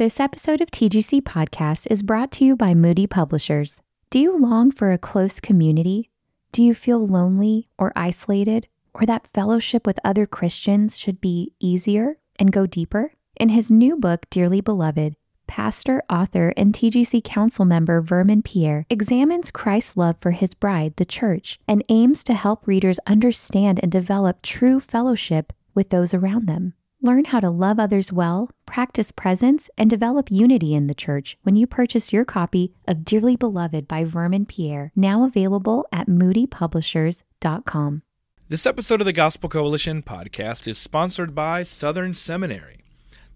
This episode of TGC Podcast is brought to you by Moody Publishers. Do you long for a close community? Do you feel lonely or isolated, or that fellowship with other Christians should be easier and go deeper? In his new book, Dearly Beloved, pastor, author, and TGC Council member Vermon Pierre examines Christ's love for his bride, the church, and aims to help readers understand and develop true fellowship with those around them. Learn how to love others well, practice presence, and develop unity in the church when you purchase your copy of Dearly Beloved by Vermon Pierre, now available at moodypublishers.com. This episode of the Gospel Coalition podcast is sponsored by Southern Seminary.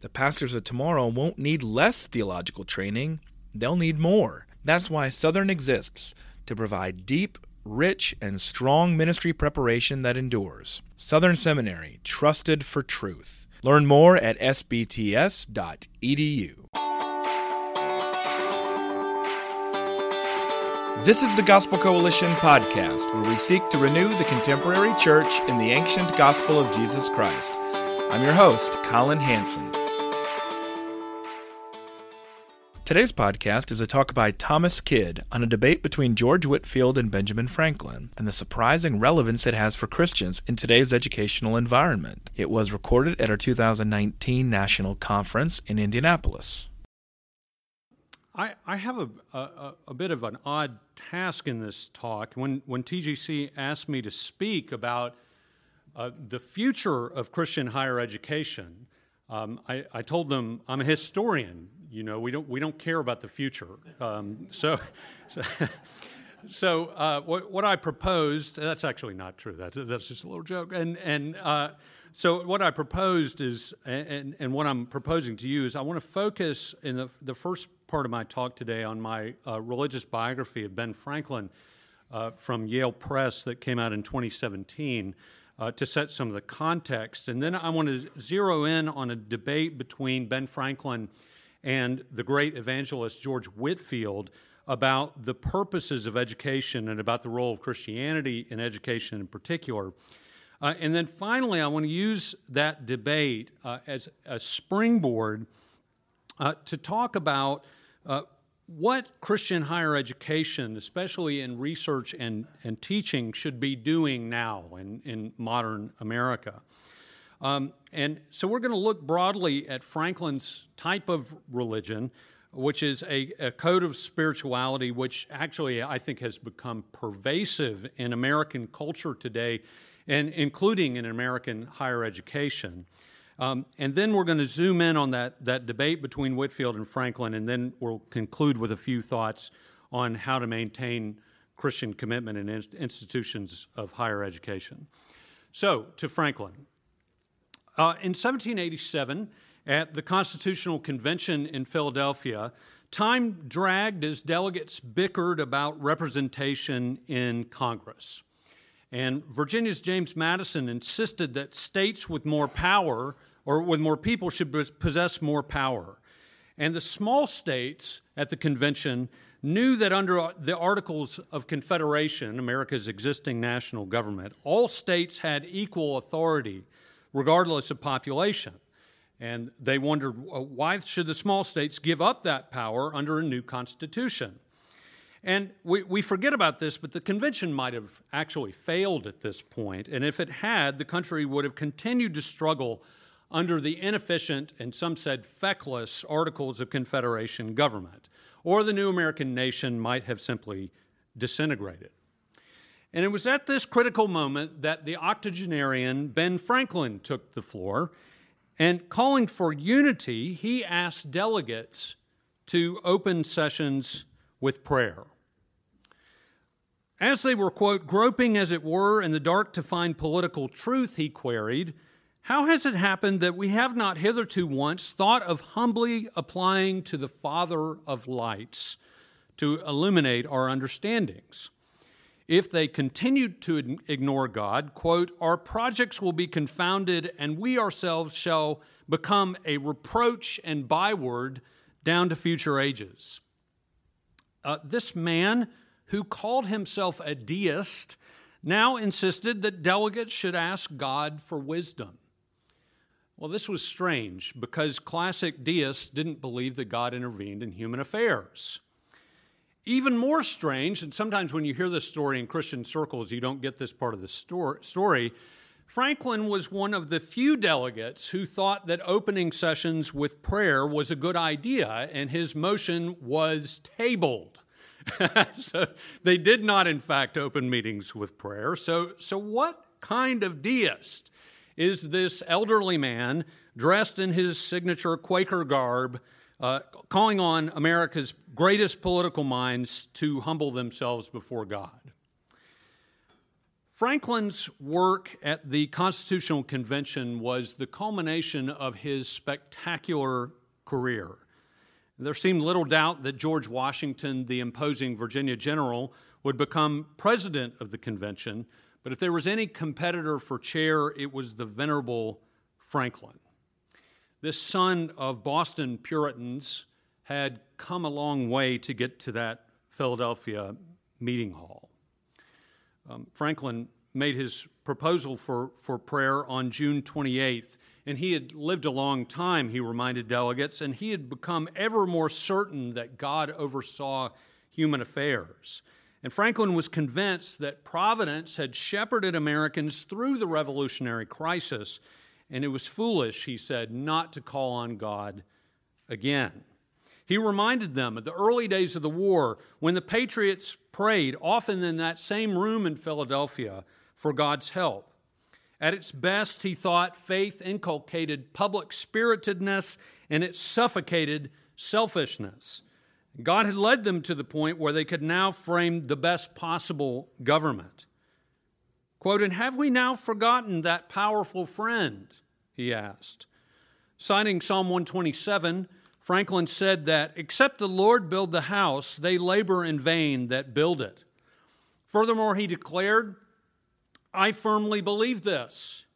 The pastors of tomorrow won't need less theological training, they'll need more. That's why Southern exists to provide deep, rich, and strong ministry preparation that endures. Southern Seminary, trusted for truth. Learn more at sbts.edu. This is the Gospel Coalition podcast, where we seek to renew the contemporary church in the ancient gospel of Jesus Christ. I'm your host, Colin Hansen. Today's podcast is a talk by Thomas Kidd on a debate between George Whitefield and Benjamin Franklin and the surprising relevance it has for Christians in today's educational environment. It was recorded at our 2019 National Conference in Indianapolis. I, I have a, a, a, bit of an odd task in this talk. When, when TGC asked me to speak about uh, the future of Christian higher education, um, I, I, told them I'm a historian. You know, we don't we don't care about the future. Um, so, so, so uh, what, what, I proposed that's actually not true. That's that's just a little joke. And and uh, so what I proposed is, and and what I'm proposing to you is, I want to focus in the the first part of my talk today on my uh, religious biography of Ben Franklin uh, from Yale Press that came out in 2017. Uh, to set some of the context. And then I want to zero in on a debate between Ben Franklin and the great evangelist George Whitefield about the purposes of education and about the role of Christianity in education in particular. Uh, and then finally, I want to use that debate uh, as a springboard uh, to talk about uh, what Christian higher education, especially in research and, and teaching, should be doing now in, in modern America. Um, and so we're going to look broadly at Franklin's type of religion, which is a, a, code of spirituality, which actually I think has become pervasive in American culture today, and including in American higher education. Um, and then we're going to zoom in on that, that debate between Whitefield and Franklin, and then we'll conclude with a few thoughts on how to maintain Christian commitment in institutions of higher education. So, to Franklin. Uh, in 1787, at the Constitutional Convention in Philadelphia, time dragged as delegates bickered about representation in Congress. And Virginia's James Madison insisted that states with more power or with more people should possess more power. And the small states at the convention knew that under the Articles of Confederation, America's existing national government, all states had equal authority regardless of population. And they wondered uh, why should the small states give up that power under a new constitution? And we, we forget about this, but the convention might have actually failed at this point. And if it had, the country would have continued to struggle under the inefficient and some said feckless Articles of Confederation government. Or the new American nation might have simply disintegrated. And it was at this critical moment that the octogenarian Ben Franklin took the floor. And calling for unity, he asked delegates to open sessions with prayer. As they were, quote, groping as it were in the dark to find political truth, he queried, How has it happened that we have not hitherto once thought of humbly applying to the Father of lights to illuminate our understandings? If they continue to ignore God, quote, our projects will be confounded and we ourselves shall become a reproach and byword down to future ages. Uh, this man who called himself a deist now insisted that delegates should ask God for wisdom. Well, this was strange because classic deists didn't believe that God intervened in human affairs. Even more strange, and sometimes when you hear this story in Christian circles, you don't get this part of the story. Franklin was one of the few delegates who thought that opening sessions with prayer was a good idea, and his motion was tabled. so they did not, in fact, open meetings with prayer. So, so what kind of deist is this elderly man dressed in his signature Quaker garb, uh, calling on America's greatest political minds to humble themselves before God? Franklin's work at the Constitutional Convention was the culmination of his spectacular career. There seemed little doubt that George Washington, the imposing Virginia general, would become president of the convention, but if there was any competitor for chair, it was the venerable Franklin. This son of Boston Puritans had come a long way to get to that Philadelphia meeting hall. Um, Franklin made his proposal for, for prayer on June 28th and he had lived a long time, he reminded delegates, and he had become ever more certain that God oversaw human affairs. And Franklin was convinced that Providence had shepherded Americans through the revolutionary crisis, and it was foolish, he said, not to call on God again. He reminded them of the early days of the war when the Patriots prayed, often in that same room in Philadelphia, for God's help. At its best, he thought faith inculcated public spiritedness and it suffocated selfishness. God had led them to the point where they could now frame the best possible government. Quote, and have we now forgotten that powerful friend? He asked. Citing Psalm 127, Franklin said that, except the Lord build the house, they labor in vain that build it. Furthermore, he declared, I firmly believe this.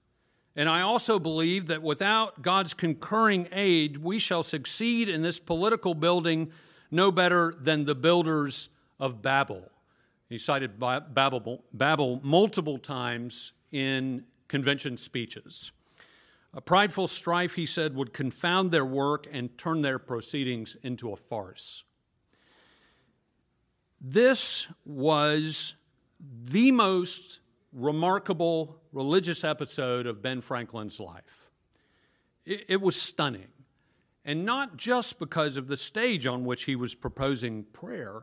And I also believe that without God's concurring aid, we shall succeed in this political building no better than the builders of Babel. He cited Babel, Babel multiple times in convention speeches. A prideful strife, he said, would confound their work and turn their proceedings into a farce. This was the most remarkable religious episode of Ben Franklin's life. It, it, was stunning. And not just because of the stage on which he was proposing prayer.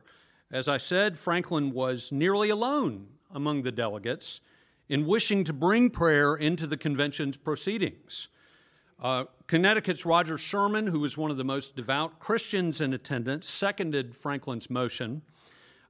As I said, Franklin was nearly alone among the delegates in wishing to bring prayer into the convention's proceedings. Uh, Connecticut's Roger Sherman, who was one of the most devout Christians in attendance, seconded Franklin's motion.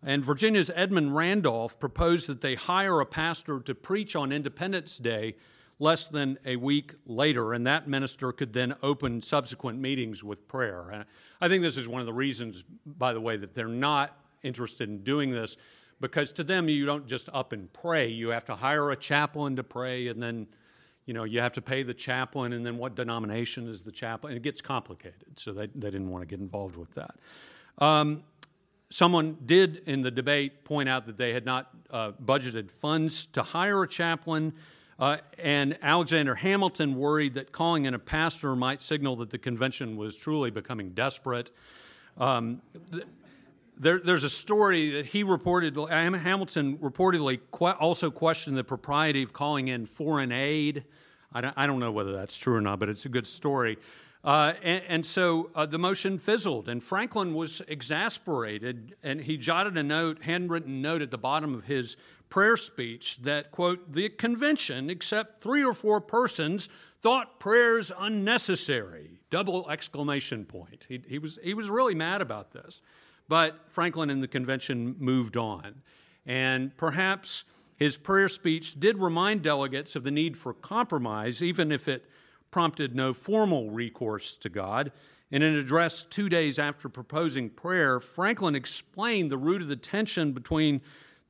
And Virginia's Edmund Randolph proposed that they hire a pastor to preach on Independence Day less than a week later, and that minister could then open subsequent meetings with prayer. And I think this is one of the reasons, by the way, that they're not interested in doing this, because to them, you don't just up and pray. You have to hire a chaplain to pray, and then you know you have to pay the chaplain, and then what denomination is the chaplain? It gets complicated, so they, they didn't want to get involved with that. Um, Someone did in the debate point out that they had not uh, budgeted funds to hire a chaplain, uh, and Alexander Hamilton worried that calling in a pastor might signal that the convention was truly becoming desperate. Um, there, there's a story that he reported, Hamilton reportedly also questioned the propriety of calling in foreign aid. I don't, I don't know whether that's true or not, but it's a good story. Uh, and, and, so uh, the motion fizzled, and Franklin was exasperated, and he jotted a note, handwritten note at the bottom of his prayer speech that, quote, the convention, except three or four persons, thought prayers unnecessary. Double exclamation point. He, he, was, he was really mad about this. But Franklin and the convention moved on. And perhaps his prayer speech did remind delegates of the need for compromise, even if it prompted no formal recourse to God. In an address two days after proposing prayer, Franklin explained the root of the tension between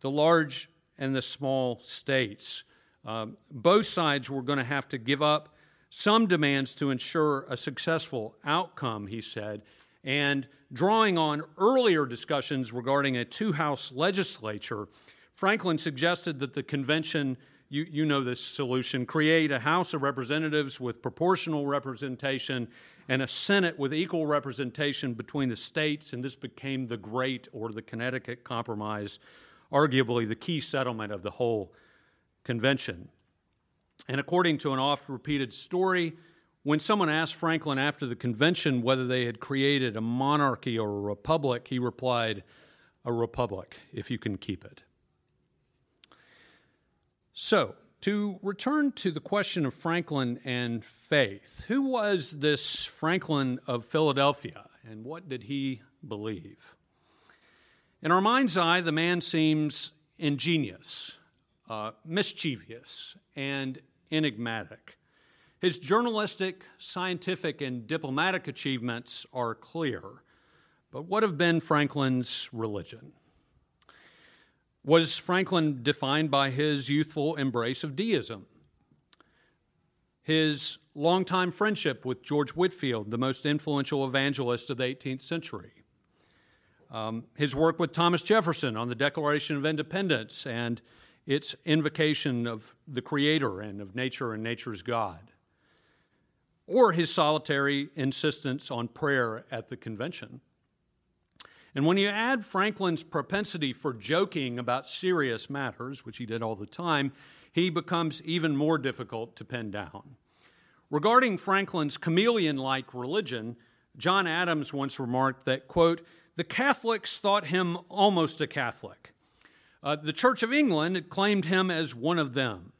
the large and the small states. Um, both sides were going to have to give up some demands to ensure a successful outcome, he said, and drawing on earlier discussions regarding a two house legislature, Franklin suggested that the convention, you, you know this solution, create a House of Representatives with proportional representation and a Senate with equal representation between the states, and this became the Great or the Connecticut Compromise, arguably the key settlement of the whole convention. And according to an oft repeated story, when someone asked Franklin after the convention whether they had created a monarchy or a republic, he replied, A republic, if you can keep it. So, to return to the question of Franklin and faith, who was this Franklin of Philadelphia and what did he believe? In our mind's eye, the man seems ingenious, uh, mischievous, and enigmatic. His journalistic, scientific, and diplomatic achievements are clear. But what have been Franklin's religion? Was Franklin defined by his youthful embrace of deism? His longtime friendship with George Whitefield, the most influential evangelist of the 18th century. Um, his work with Thomas Jefferson on the Declaration of Independence and its invocation of the Creator and of nature and nature's God. Or his solitary insistence on prayer at the convention. And when you add Franklin's propensity for joking about serious matters, which he did all the time, he becomes even more difficult to pin down. Regarding Franklin's chameleon like religion, John Adams once remarked that, quote, the Catholics thought him almost a Catholic. Uh, the Church of England claimed him as one of them.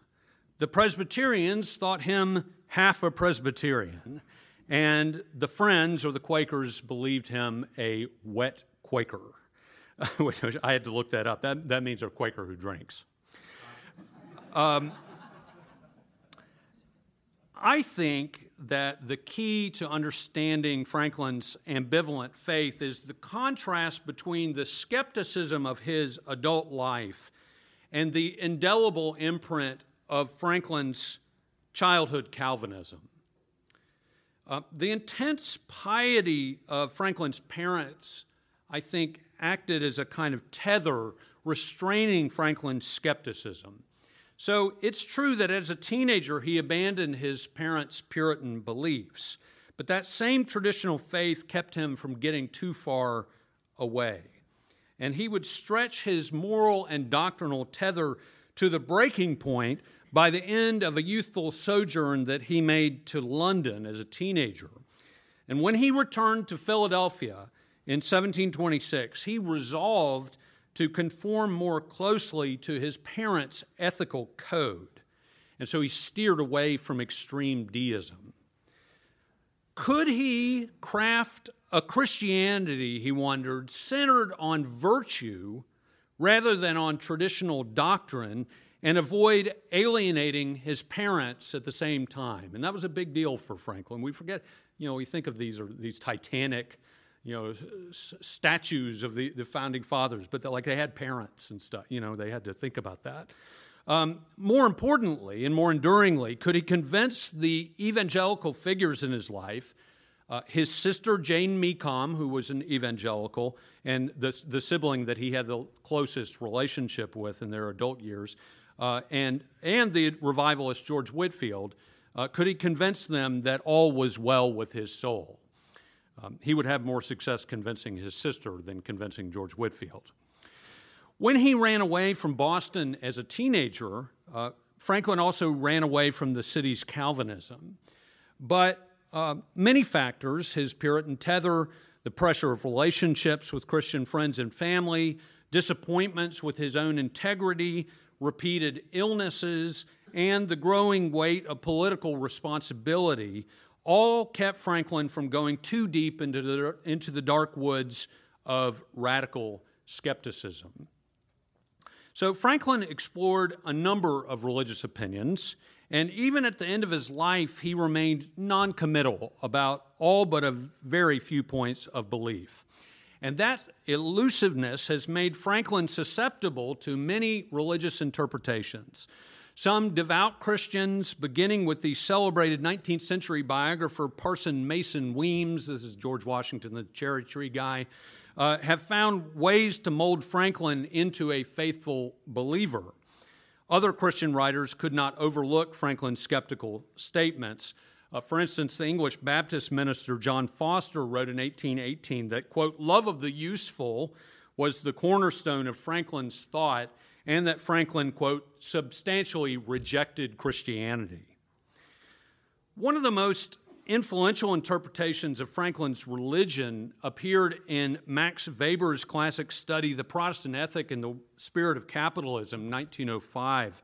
The Presbyterians thought him half a Presbyterian. And the Friends or the Quakers believed him a wet Quaker, which I had to look that up. That, that means a Quaker who drinks. Um, I think that the key to understanding Franklin's ambivalent faith is the contrast between the skepticism of his adult life and the indelible imprint of Franklin's childhood Calvinism. Uh, the intense piety of Franklin's parents I think, acted as a kind of tether restraining Franklin's skepticism. So it's true that as a teenager, he abandoned his parents' Puritan beliefs, but that same traditional faith kept him from getting too far away. And he would stretch his moral and doctrinal tether to the breaking point by the end of a youthful sojourn that he made to London as a teenager. And when he returned to Philadelphia, in 1726, he resolved to conform more closely to his parents' ethical code. And so he steered away from extreme deism. Could he craft a Christianity, he wondered, centered on virtue rather than on traditional doctrine and avoid alienating his parents at the same time? And that was a big deal for Franklin. We forget, you know, we think of these, these titanic you know, s- statues of the, the founding fathers, but like they had parents and stuff, you know, they had to think about that. Um, more importantly and more enduringly, could he convince the evangelical figures in his life, uh, his sister Jane Mecom, who was an evangelical, and the, the sibling that he had the closest relationship with in their adult years, uh, and, and the revivalist George Whitefield, uh, could he convince them that all was well with his soul? Um, he would have more success convincing his sister than convincing George Whitefield. When he ran away from Boston as a teenager, uh, Franklin also ran away from the city's Calvinism. But uh, many factors, his Puritan tether, the pressure of relationships with Christian friends and family, disappointments with his own integrity, repeated illnesses, and the growing weight of political responsibility all kept Franklin from going too deep into the, into the dark woods of radical skepticism. So Franklin explored a number of religious opinions, and even at the end of his life, he remained non-committal about all but a very few points of belief. And that elusiveness has made Franklin susceptible to many religious interpretations. Some devout Christians, beginning with the celebrated 19th century biographer Parson Mason Weems, this is George Washington, the cherry tree guy, uh, have found ways to mold Franklin into a faithful believer. Other Christian writers could not overlook Franklin's skeptical statements. Uh, for instance, the English Baptist minister John Foster wrote in 1818 that, quote, love of the useful was the cornerstone of Franklin's thought, and that Franklin, quote, substantially rejected Christianity. One of the most influential interpretations of Franklin's religion appeared in Max Weber's classic study, The Protestant Ethic and the Spirit of Capitalism, 1905.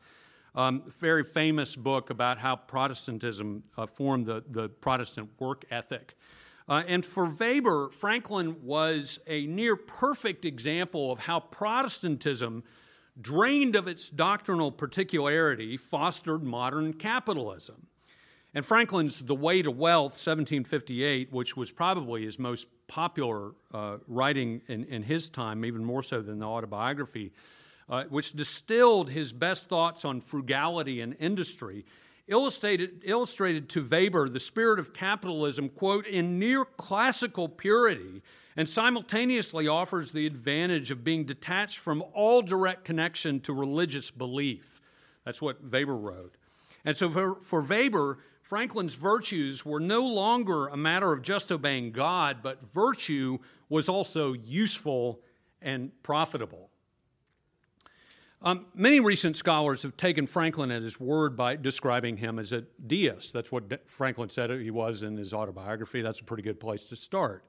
Um, very famous book about how Protestantism uh, formed the, the Protestant work ethic. Uh, and for Weber, Franklin was a near perfect example of how Protestantism, drained of its doctrinal particularity, fostered modern capitalism. And Franklin's The Way to Wealth, 1758, which was probably his most popular uh, writing in, in, his time, even more so than the autobiography, uh, which distilled his best thoughts on frugality and industry, illustrated, illustrated to Weber the spirit of capitalism, quote, in near classical purity, and simultaneously offers the advantage of being detached from all direct connection to religious belief. That's what Weber wrote. And so for, for Weber, Franklin's virtues were no longer a matter of just obeying God, but virtue was also useful and profitable. Um, many recent scholars have taken Franklin at his word by describing him as a deist. That's what Franklin said he was in his autobiography. That's a pretty good place to start.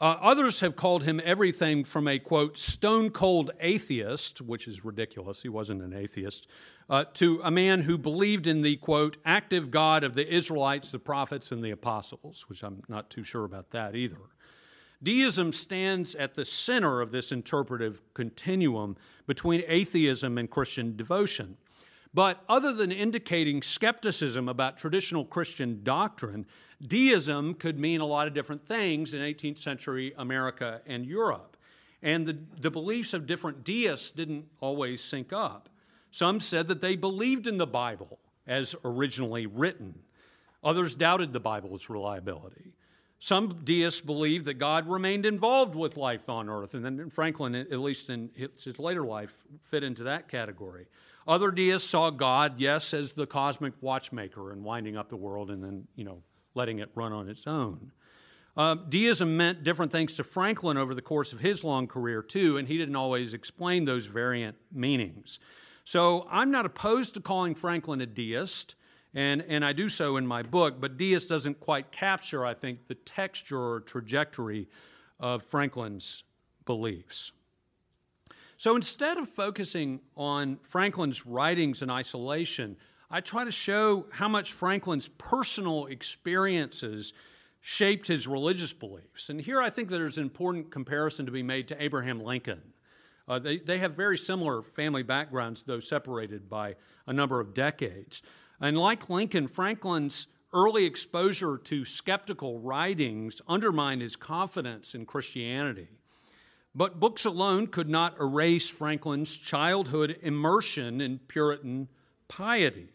Uh, others have called him everything from a quote, stone cold atheist, which is ridiculous, he wasn't an atheist, uh, to a man who believed in the, quote, active God of the Israelites, the prophets, and the apostles, which I'm not too sure about that either. Deism stands at the center of this interpretive continuum between atheism and Christian devotion. But other than indicating skepticism about traditional Christian doctrine, deism could mean a lot of different things in 18th century America and Europe. And the, the beliefs of different deists didn't always sync up. Some said that they believed in the Bible as originally written. Others doubted the Bible's reliability. Some deists believe that God remained involved with life on earth, and then Franklin, at least in his later life, fit into that category. Other deists saw God, yes, as the cosmic watchmaker and winding up the world and then, you know, letting it run on its own. Uh, deism meant different things to Franklin over the course of his long career, too, and he didn't always explain those variant meanings. So I'm not opposed to calling Franklin a deist, and, and I do so in my book, but deist doesn't quite capture, I think, the texture or trajectory of Franklin's beliefs. So instead of focusing on Franklin's writings in isolation, I try to show how much Franklin's personal experiences shaped his religious beliefs. And here I think there's an important comparison to be made to Abraham Lincoln. Uh, they, they have very similar family backgrounds, though separated by a number of decades. And like Lincoln, Franklin's early exposure to skeptical writings undermined his confidence in Christianity. But books alone could not erase Franklin's childhood immersion in Puritan piety.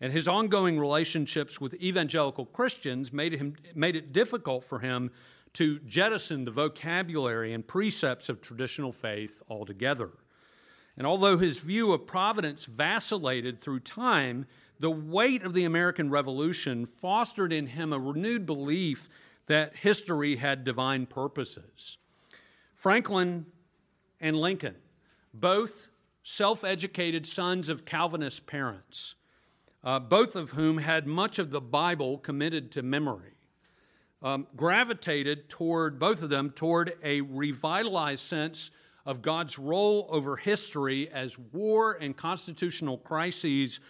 And his ongoing relationships with evangelical Christians made, him, made it difficult for him to jettison the vocabulary and precepts of traditional faith altogether. And although his view of providence vacillated through time, the weight of the American Revolution fostered in him a renewed belief that history had divine purposes. Franklin and Lincoln, both self educated sons of Calvinist parents, uh, both of whom had much of the Bible committed to memory um, gravitated toward, both of them, toward a revitalized sense of God's role over history as war and constitutional crises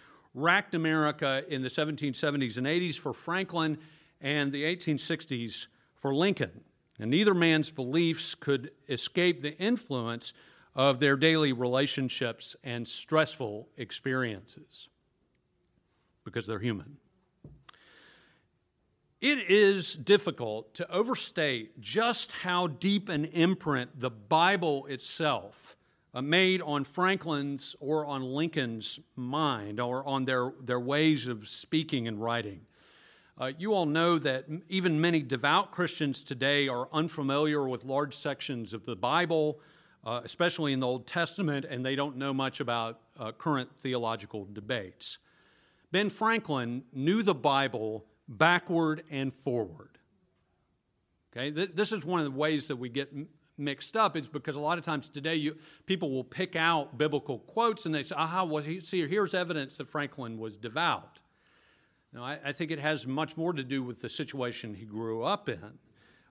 racked America in the 1770s and 80s for Franklin and the 1860s for Lincoln. And neither man's beliefs could escape the influence of their daily relationships and stressful experiences because they're human. It is difficult to overstate just how deep an imprint the Bible itself made on Franklin's or on Lincoln's mind or on their, their ways of speaking and writing. Uh, you all know that even many devout Christians today are unfamiliar with large sections of the Bible, uh, especially in the Old Testament, and they don't know much about uh, current theological debates. Ben Franklin knew the Bible backward and forward. Okay, this is one of the ways that we get mixed up is because a lot of times today you, people will pick out biblical quotes and they say, aha, well, he, see, here's evidence that Franklin was devout. Now, I, I, think it has much more to do with the situation he grew up in.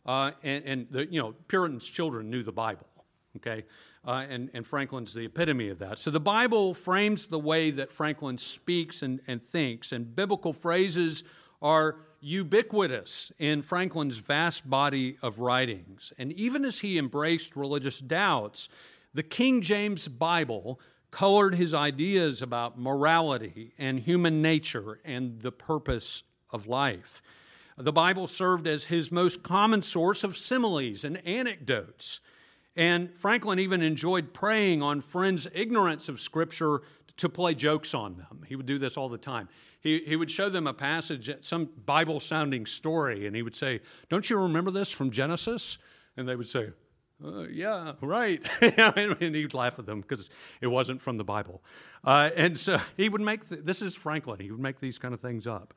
Uh, and, and the, you know, Puritans' children knew the Bible, okay? Uh, and, and Franklin's the epitome of that. So the Bible frames the way that Franklin speaks and, and thinks, and biblical phrases are ubiquitous in Franklin's vast body of writings. And even as he embraced religious doubts, the King James Bible colored his ideas about morality and human nature and the purpose of life. The Bible served as his most common source of similes and anecdotes. And Franklin even enjoyed preying on friends' ignorance of Scripture to play jokes on them. He would do this all the time he, he would show them a passage, some Bible sounding story, and he would say, Don't you remember this from Genesis? And they would say, uh, yeah, right. and he'd laugh at them because it wasn't from the Bible. Uh, and so he would make, th- this is Franklin, he would make these kind of things up.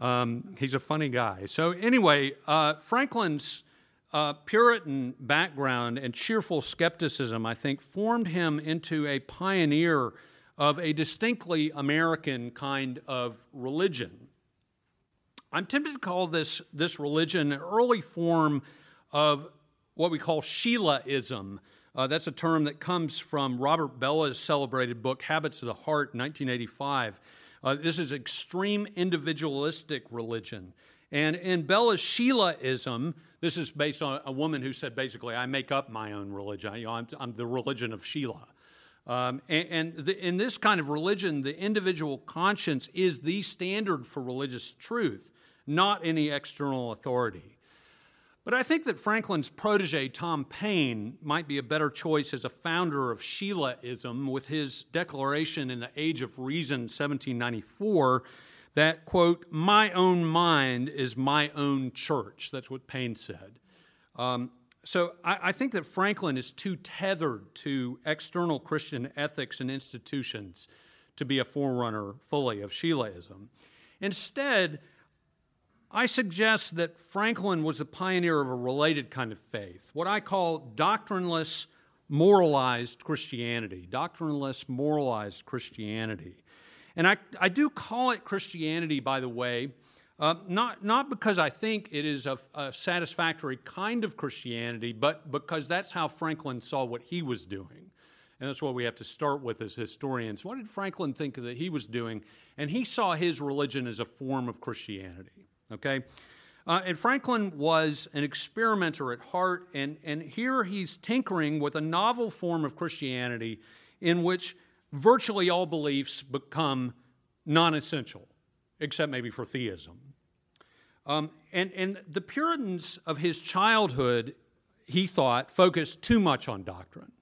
Um, he's a funny guy. So, anyway, uh, Franklin's uh, Puritan background and cheerful skepticism, I think, formed him into a pioneer of a distinctly American kind of religion. I'm tempted to call this, this religion an early form of what we call Sheilaism. Uh, that's a term that comes from Robert Bellah's celebrated book, Habits of the Heart, 1985. Uh, this is extreme individualistic religion. And in Bella's Sheilaism, this is based on a woman who said basically, I make up my own religion. You know, I'm, I'm the religion of Sheila. Um, and, and the, in this kind of religion, the individual conscience is the standard for religious truth, not any external authority. But I think that Franklin's protege, Tom Paine, might be a better choice as a founder of Sheilaism with his declaration in the Age of Reason, 1794, that, quote, my own mind is my own church. That's what Paine said. Um, so I, I, think that Franklin is too tethered to external Christian ethics and institutions to be a forerunner fully of Sheilaism. Instead, I suggest that Franklin was a pioneer of a related kind of faith, what I call doctrineless, moralized Christianity. Doctrineless, moralized Christianity. And I, I do call it Christianity, by the way, uh, not, not because I think it is a, a, satisfactory kind of Christianity, but because that's how Franklin saw what he was doing. And that's what we have to start with as historians. What did Franklin think that he was doing? And he saw his religion as a form of Christianity. Okay? Uh, and Franklin was an experimenter at heart, and, and here he's tinkering with a novel form of Christianity in which virtually all beliefs become non essential except maybe for theism. Um, and, and the Puritans of his childhood, he thought, focused too much on doctrine.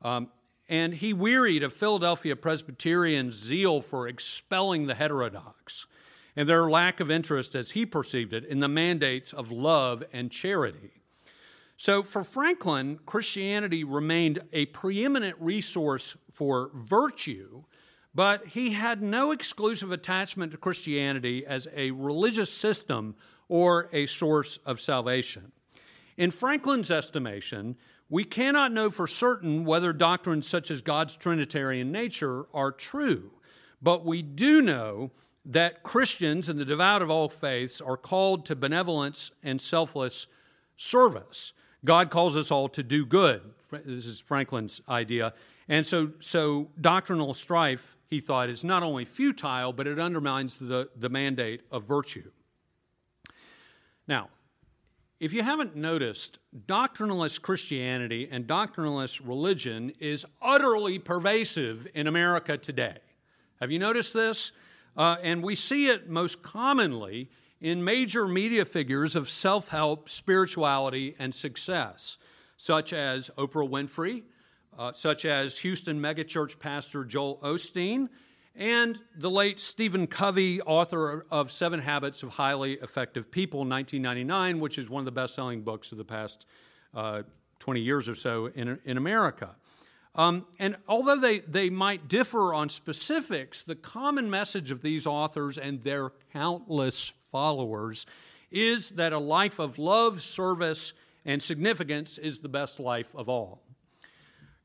Um, and he wearied of Philadelphia Presbyterians' zeal for expelling the heterodox and their lack of interest, as he perceived it, in the mandates of love and charity. So for Franklin, Christianity remained a preeminent resource for virtue but he had no exclusive attachment to Christianity as a religious system or a source of salvation. In Franklin's estimation, we cannot know for certain whether doctrines such as God's Trinitarian nature are true, but we do know that Christians and the devout of all faiths are called to benevolence and selfless service. God calls us all to do good. This is Franklin's idea And so, so doctrinal strife, he thought, is not only futile, but it undermines the, the mandate of virtue. Now, if you haven't noticed, doctrineless Christianity and doctrineless religion is utterly pervasive in America today. Have you noticed this? Uh, and we see it most commonly in major media figures of self help, spirituality, and success, such as Oprah Winfrey, uh, such as Houston megachurch pastor Joel Osteen, and the late Stephen Covey, author of Seven Habits of Highly Effective People, 1999, which is one of the best selling books of the past uh, 20 years or so in, in America. Um, and although they, they might differ on specifics, the common message of these authors and their countless followers is that a life of love, service, and significance is the best life of all.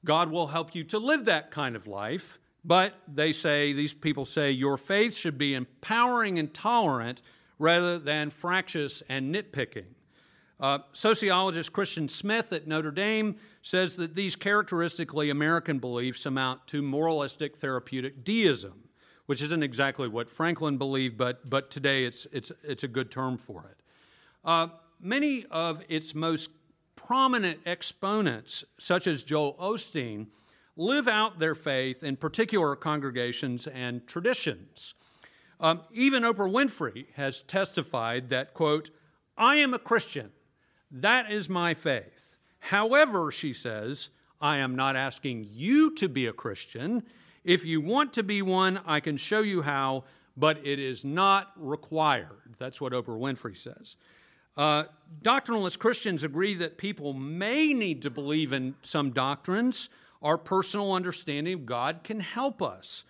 God will help you to live that kind of life but they say, these people say, your faith should be empowering and tolerant rather than fractious and nitpicking. Uh, sociologist Christian Smith at Notre Dame says that these characteristically American beliefs amount to moralistic therapeutic deism, which isn't exactly what Franklin believed, but, but today it's, it's, it's a good term for it. Uh, many of its most prominent exponents, such as Joel Osteen, live out their faith in particular congregations and traditions. Um, even Oprah Winfrey has testified that, quote, I am a Christian. That is my faith. However, she says, I am not asking you to be a Christian. If you want to be one, I can show you how, but it is not required. That's what Oprah Winfrey says. Uh, doctrineless Christians agree that people may need to believe in some doctrines our personal understanding of God can help us.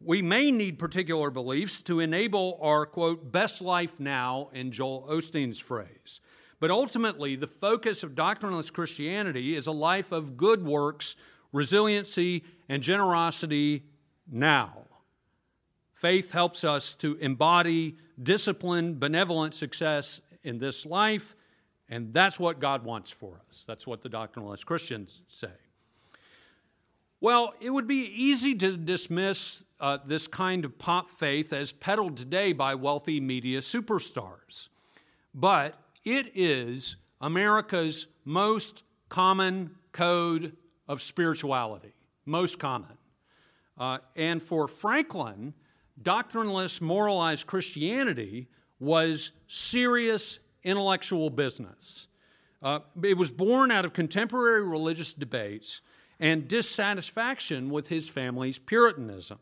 We may need particular beliefs to enable our, quote, best life now, in Joel Osteen's phrase. But ultimately, the focus of doctrineless Christianity is a life of good works, resiliency, and generosity now. Faith helps us to embody discipline, benevolent success in this life, and that's what God wants for us. That's what the doctrineless Christians say. Well, it would be easy to dismiss uh, this kind of pop faith as peddled today by wealthy media superstars. But it is America's most common code of spirituality, most common. Uh, and for Franklin, doctrineless, moralized Christianity was serious intellectual business. Uh, it was born out of contemporary religious debates and dissatisfaction with his family's Puritanism.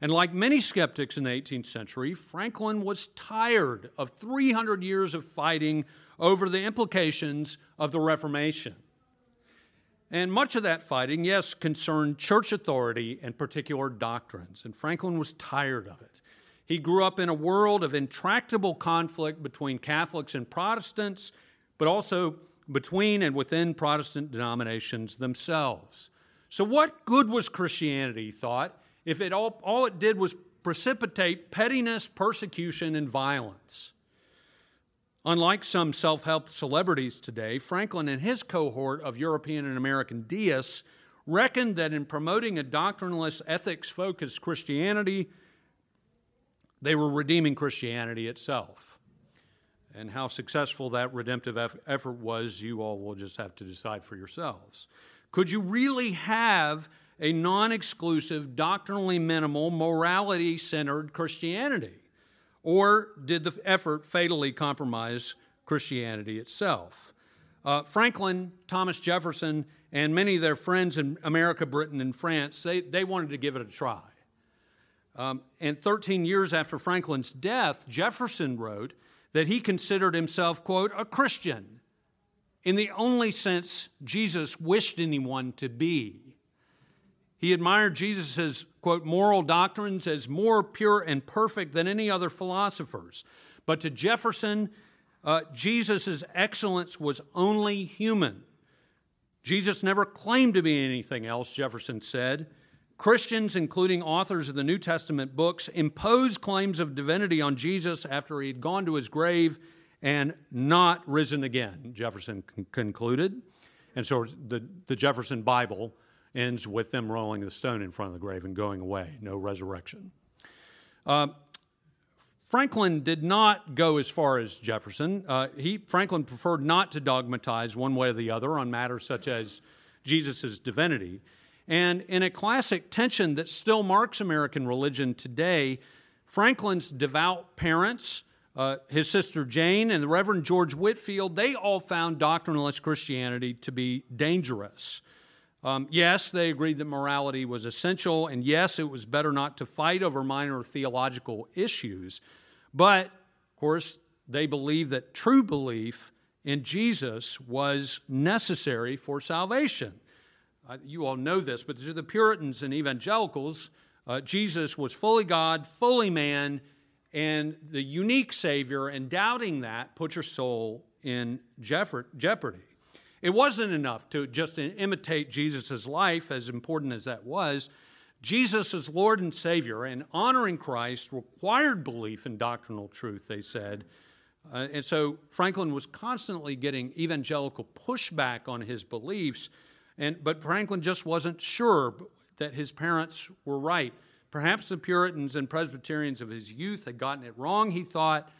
And like many skeptics in the 18th century, Franklin was tired of 300 years of fighting over the implications of the Reformation. And much of that fighting, yes, concerned church authority and particular doctrines, and Franklin was tired of it. He grew up in a world of intractable conflict between Catholics and Protestants, but also between and within Protestant denominations themselves. So, what good was Christianity, he thought, if it all, all it did was precipitate pettiness, persecution, and violence? Unlike some self help celebrities today, Franklin and his cohort of European and American deists reckoned that in promoting a doctrineless, ethics focused Christianity, they were redeeming Christianity itself and how successful that redemptive effort was, you all will just have to decide for yourselves. Could you really have a non exclusive, doctrinally minimal, morality centered Christianity? Or did the effort fatally compromise Christianity itself? Uh, Franklin, Thomas Jefferson, and many of their friends in America, Britain, and France, they, they wanted to give it a try. Um, and 13 years after Franklin's death, Jefferson wrote that he considered himself, quote, a Christian in the only sense Jesus wished anyone to be. He admired Jesus' quote, moral doctrines as more pure and perfect than any other philosophers. But to Jefferson, uh, Jesus' excellence was only human. Jesus never claimed to be anything else, Jefferson said. Christians, including authors of the New Testament books, imposed claims of divinity on Jesus after he had gone to his grave and not risen again, Jefferson con- concluded. And so the, the Jefferson Bible ends with them rolling the stone in front of the grave and going away, no resurrection. Uh, Franklin did not go as far as Jefferson. Uh, he, Franklin preferred not to dogmatize one way or the other on matters such as Jesus' divinity. And in a classic tension that still marks American religion today, Franklin's devout parents, uh, his sister Jane, and the Reverend George Whitefield, they all found doctrineless Christianity to be dangerous. Um, yes, they agreed that morality was essential, and yes, it was better not to fight over minor theological issues. But, of course, they believed that true belief in Jesus was necessary for salvation. Uh, you all know this, but to the Puritans and evangelicals, uh, Jesus was fully God, fully man, and the unique Savior, and doubting that put your soul in jeopardy. It wasn't enough to just imitate Jesus' life, as important as that was. Jesus as Lord and Savior and honoring Christ required belief in doctrinal truth, they said. Uh, and so Franklin was constantly getting evangelical pushback on his beliefs and, but Franklin just wasn't sure that his parents were right. Perhaps the Puritans and Presbyterians of his youth had gotten it wrong, he thought.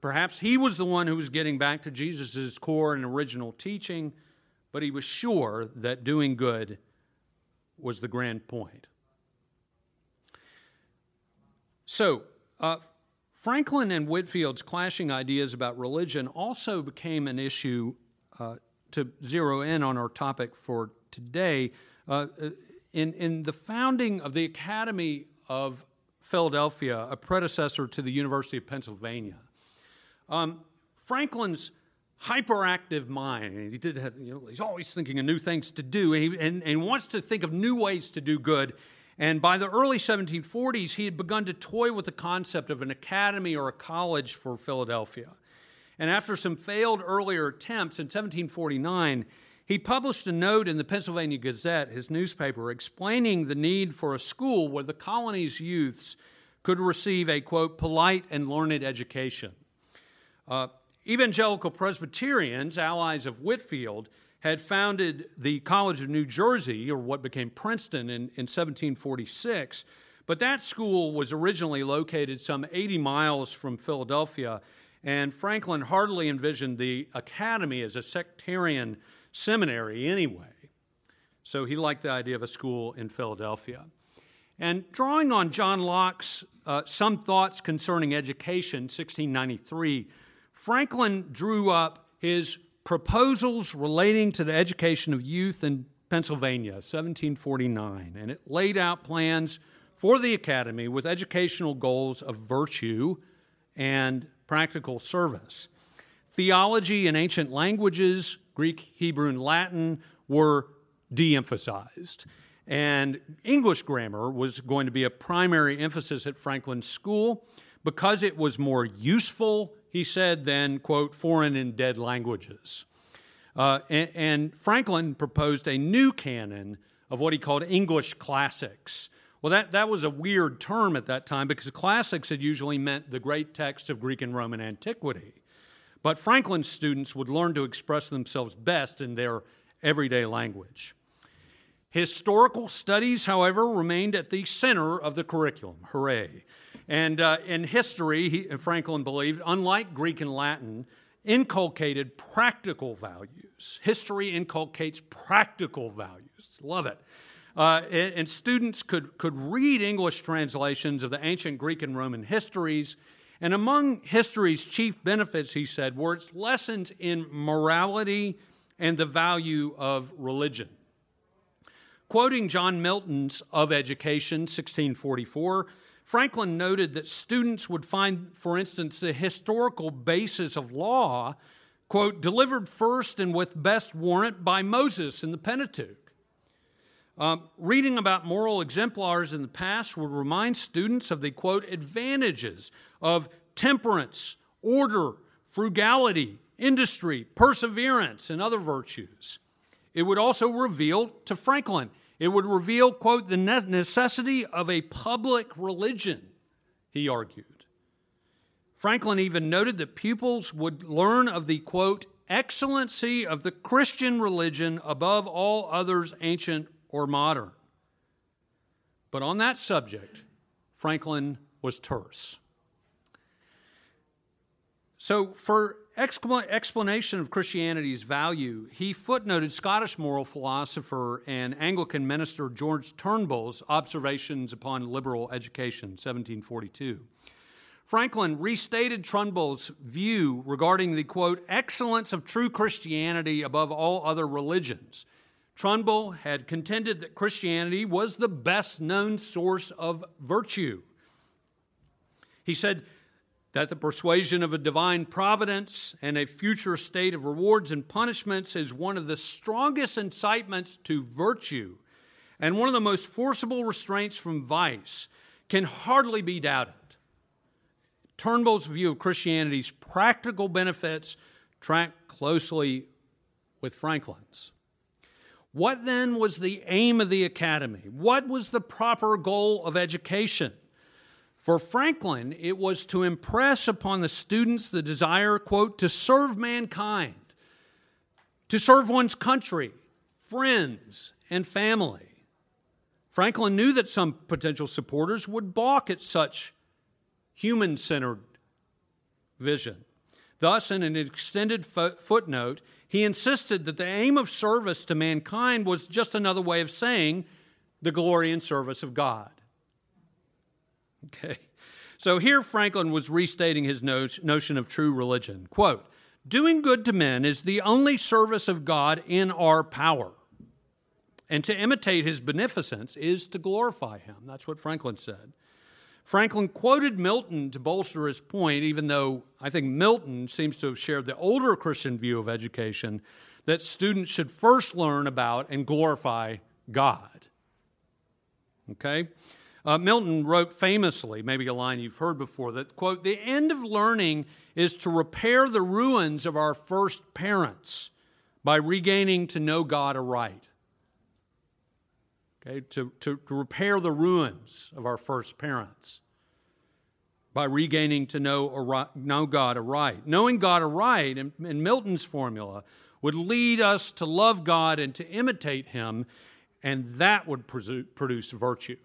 Perhaps he was the one who was getting back to Jesus' core and original teaching, but he was sure that doing good was the grand point. So, uh, Franklin and Whitefield's clashing ideas about religion also became an issue uh, to zero in on our topic for today. Uh, in, in the founding of the Academy of Philadelphia, a predecessor to the University of Pennsylvania, um, Franklin's hyperactive mind, he did have, you know, he's always thinking of new things to do, and, he, and, and wants to think of new ways to do good. And by the early 1740s, he had begun to toy with the concept of an academy or a college for Philadelphia. And after some failed earlier attempts in 1749, he published a note in the Pennsylvania Gazette, his newspaper, explaining the need for a school where the colony's youths could receive a, quote, polite and learned education. Uh, evangelical Presbyterians, allies of Whitefield, had founded the College of New Jersey, or what became Princeton, in, in 1746. But that school was originally located some 80 miles from Philadelphia and Franklin hardly envisioned the academy as a sectarian seminary anyway. So he liked the idea of a school in Philadelphia. And drawing on John Locke's uh, Some Thoughts Concerning Education, 1693, Franklin drew up his proposals relating to the education of youth in Pennsylvania, 1749. And it laid out plans for the academy with educational goals of virtue and practical service. Theology and ancient languages, Greek, Hebrew, and Latin, were de emphasized. And English grammar was going to be a primary emphasis at Franklin School because it was more useful, he said, than, quote, foreign and dead languages. Uh, and, and Franklin proposed a new canon of what he called English classics, well, that, that was a weird term at that time because classics had usually meant the great texts of Greek and Roman antiquity. But Franklin's students would learn to express themselves best in their everyday language. Historical studies, however, remained at the center of the curriculum. Hooray. And uh, in history, he, Franklin believed, unlike Greek and Latin, inculcated practical values. History inculcates practical values. Love it. Uh, and, and, students could, could read English translations of the ancient Greek and Roman histories. And among history's chief benefits, he said, were its lessons in morality and the value of religion. Quoting John Milton's Of Education, 1644, Franklin noted that students would find, for instance, the historical basis of law, quote, delivered first and with best warrant by Moses in the Pentateuch. Um, reading about moral exemplars in the past would remind students of the quote advantages of temperance, order, frugality, industry, perseverance, and other virtues. It would also reveal to Franklin, it would reveal, quote, the necessity of a public religion, he argued. Franklin even noted that pupils would learn of the, quote, excellency of the Christian religion above all others ancient or modern. But on that subject, Franklin was terse. So, for explanation of Christianity's value, he footnoted Scottish moral philosopher and Anglican minister George Turnbull's observations upon liberal education, 1742. Franklin restated Turnbull's view regarding the quote, excellence of true Christianity above all other religions. Turnbull had contended that Christianity was the best known source of virtue. He said, that the persuasion of a divine providence and a future state of rewards and punishments is one of the strongest incitements to virtue and one of the most forcible restraints from vice can hardly be doubted. Turnbull's view of Christianity's practical benefits track closely with Franklin's. What then was the aim of the academy? What was the proper goal of education? For Franklin, it was to impress upon the students the desire, quote, to serve mankind, to serve one's country, friends, and family. Franklin knew that some potential supporters would balk at such human centered vision. Thus, in an extended fo- footnote, he insisted that the aim of service to mankind was just another way of saying the glory and service of God. Okay. So here Franklin was restating his notion of true religion. Quote, doing good to men is the only service of God in our power. And to imitate his beneficence is to glorify him. That's what Franklin said. Franklin quoted Milton to bolster his point, even though I think Milton seems to have shared the older Christian view of education that students should first learn about and glorify God. Okay? Uh, Milton wrote famously, maybe a line you've heard before, that, quote, the end of learning is to repair the ruins of our first parents by regaining to know God aright. Okay, to, to, to repair the ruins of our first parents by regaining to know, know God aright. Knowing God aright, in, in Milton's formula, would lead us to love God and to imitate Him, and that would produce virtue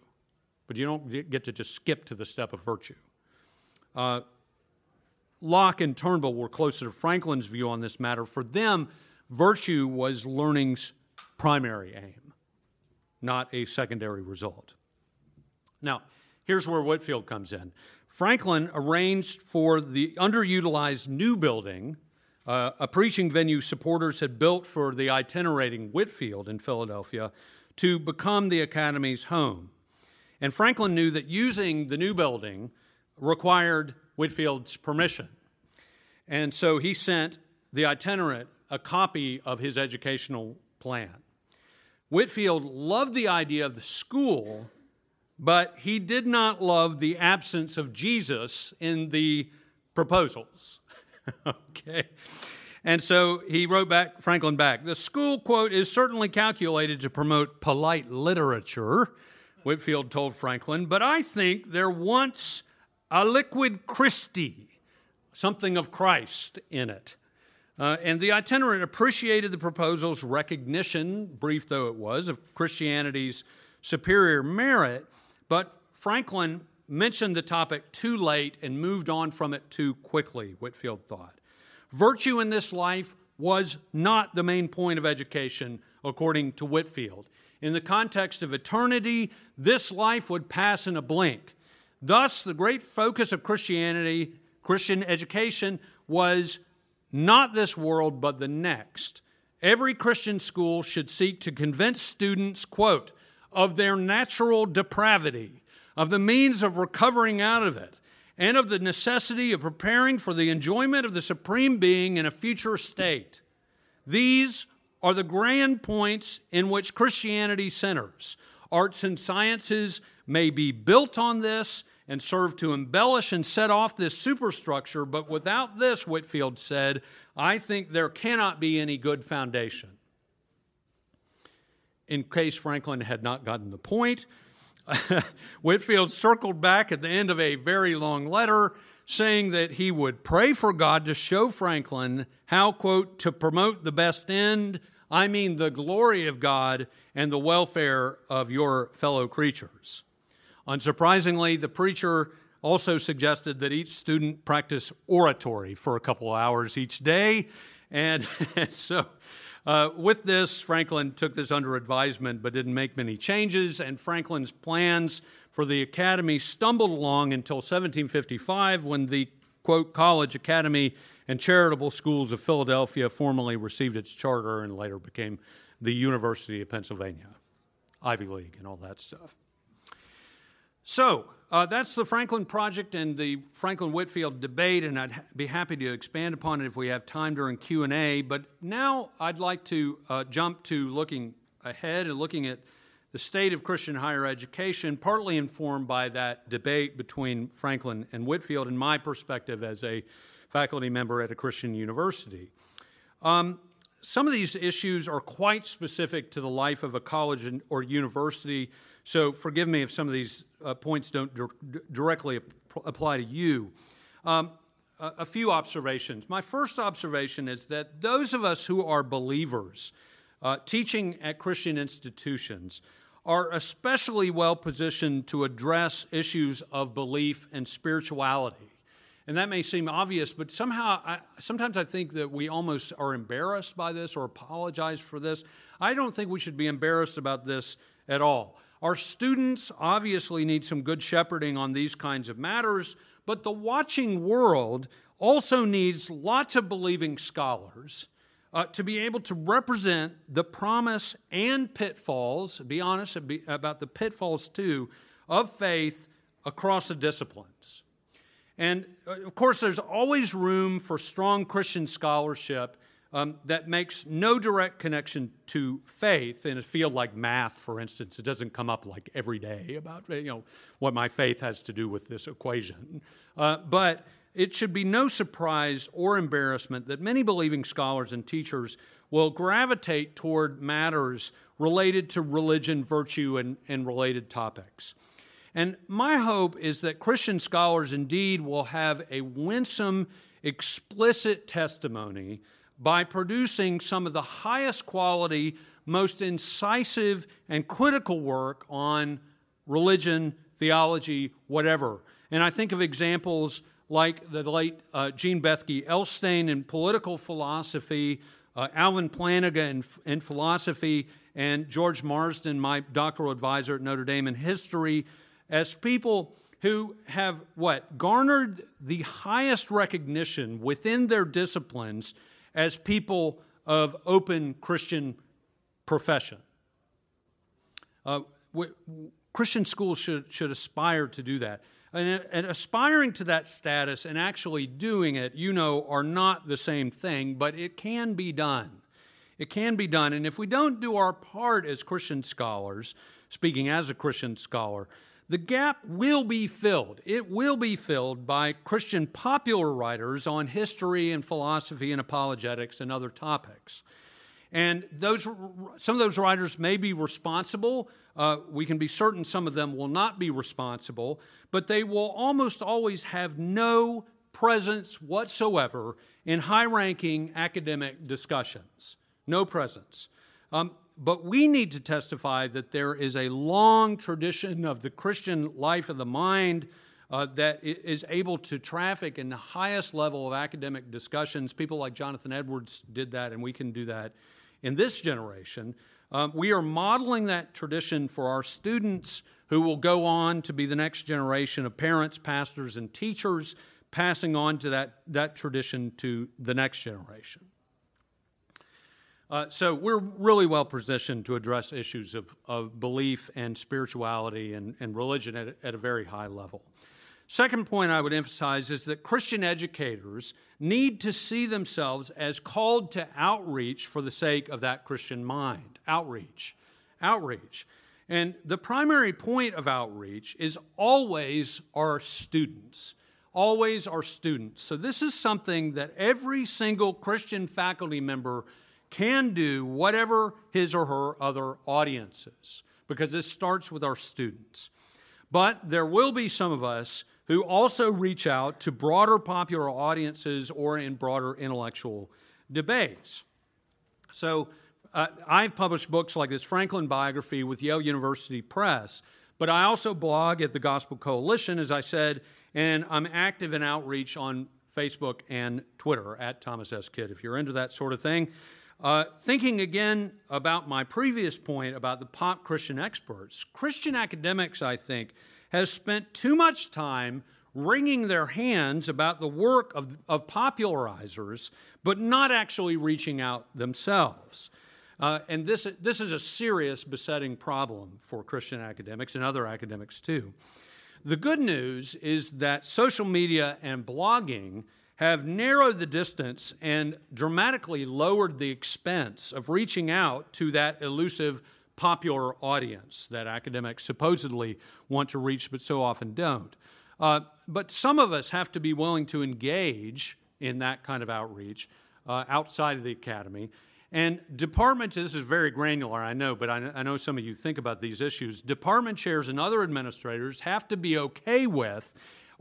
but you don't get to just skip to the step of virtue. Uh, Locke and Turnbull were closer to Franklin's view on this matter. For them, virtue was learning's primary aim, not a secondary result. Now, here's where Whitefield comes in. Franklin arranged for the underutilized new building, uh, a preaching venue supporters had built for the itinerating Whitefield in Philadelphia, to become the Academy's home. And Franklin knew that using the new building required Whitefield's permission. And so he sent the itinerant a copy of his educational plan. Whitfield loved the idea of the school, but he did not love the absence of Jesus in the proposals. okay. And so he wrote back, Franklin back, the school, quote, is certainly calculated to promote polite literature Whitefield told Franklin, but I think there wants aliquid Christi, something of Christ in it. Uh, and the itinerant appreciated the proposal's recognition, brief though it was, of Christianity's superior merit, but Franklin mentioned the topic too late and moved on from it too quickly, Whitefield thought. Virtue in this life was not the main point of education, according to Whitefield. In the context of eternity, this life would pass in a blink. Thus, the great focus of Christianity, Christian education, was not this world, but the next. Every Christian school should seek to convince students, quote, of their natural depravity, of the means of recovering out of it, and of the necessity of preparing for the enjoyment of the Supreme Being in a future state. These are the grand points in which Christianity centers. Arts and sciences may be built on this and serve to embellish and set off this superstructure, but without this, Whitefield said, I think there cannot be any good foundation. In case Franklin had not gotten the point, Whitefield circled back at the end of a very long letter saying that he would pray for God to show Franklin how, quote, to promote the best end I mean the glory of God and the welfare of your fellow creatures. Unsurprisingly, the preacher also suggested that each student practice oratory for a couple hours each day. And so, uh, with this, Franklin took this under advisement but didn't make many changes. And Franklin's plans for the academy stumbled along until 1755 when the, quote, College Academy and Charitable Schools of Philadelphia formally received its charter and later became the University of Pennsylvania, Ivy League, and all that stuff. So uh, that's the Franklin Project and the Franklin Whitefield debate, and I'd ha- be happy to expand upon it if we have time during Q and A. But now I'd like to uh, jump to looking ahead and looking at the state of Christian higher education, partly informed by that debate between Franklin and Whitefield, and my perspective as a faculty member at a Christian university. Um, some of these issues are quite specific to the life of a college or university, so forgive me if some of these uh, points don't di- directly ap- apply to you. Um, a, a few observations. My first observation is that those of us who are believers uh, teaching at Christian institutions are especially well positioned to address issues of belief and spirituality. And that may seem obvious, but somehow, I, sometimes I think that we almost are embarrassed by this or apologize for this. I don't think we should be embarrassed about this at all. Our students obviously need some good shepherding on these kinds of matters, but the watching world also needs lots of believing scholars uh, to be able to represent the promise and pitfalls, be honest about the pitfalls too, of faith across the disciplines. And uh, of course, there's always room for strong Christian scholarship um, that makes no direct connection to faith in a field like math, for instance. It doesn't come up like every day about you know what my faith has to do with this equation. Uh, but it should be no surprise or embarrassment that many believing scholars and teachers will gravitate toward matters related to religion, virtue, and, and related topics. And my hope is that Christian scholars indeed will have a winsome, explicit testimony by producing some of the highest quality, most incisive, and critical work on religion, theology, whatever. And I think of examples like the late uh, Jean Bethke Elshtain in political philosophy, uh, Alvin Plantinga in, in philosophy, and George Marsden, my doctoral advisor at Notre Dame in history, as people who have what? Garnered the highest recognition within their disciplines as people of open Christian profession. Uh, Christian schools should, should aspire to do that. And, and, aspiring to that status and actually doing it, you know, are not the same thing, but it can be done. It can be done. And if we don't do our part as Christian scholars, speaking as a Christian scholar, the gap will be filled. It will be filled by Christian popular writers on history and philosophy and apologetics and other topics. And those, some of those writers may be responsible. Uh, we can be certain some of them will not be responsible, but they will almost always have no presence whatsoever in high ranking academic discussions. No presence. Um, but we need to testify that there is a long tradition of the Christian life of the mind uh, that is able to traffic in the highest level of academic discussions. People like Jonathan Edwards did that, and we can do that in this generation. Um, we are modeling that tradition for our students who will go on to be the next generation of parents, pastors, and teachers, passing on to that, that tradition to the next generation. Uh, so we're really well positioned to address issues of, of belief and spirituality and, and religion at, at a very high level. Second point I would emphasize is that Christian educators need to see themselves as called to outreach for the sake of that Christian mind. Outreach. Outreach. And the primary point of outreach is always our students. Always our students. So, this is something that every single Christian faculty member can do whatever his or her other audience is, because this starts with our students. But there will be some of us who also reach out to broader popular audiences or in broader intellectual debates. So, uh, I've published books like this Franklin biography with Yale University Press, but I also blog at the Gospel Coalition, as I said, and I'm active in outreach on Facebook and Twitter at Thomas S. Kidd if you're into that sort of thing. Uh, thinking again about my previous point about the pop Christian experts, Christian academics, I think, has spent too much time wringing their hands about the work of, of popularizers, but not actually reaching out themselves. Uh, and this, this is a serious besetting problem for Christian academics and other academics too. The good news is that social media and blogging have narrowed the distance and dramatically lowered the expense of reaching out to that elusive popular audience that academics supposedly want to reach but so often don't. Uh, but some of us have to be willing to engage in that kind of outreach uh, outside of the academy. And departments, this is very granular, I know, but I, I know some of you think about these issues. Department chairs and other administrators have to be okay with,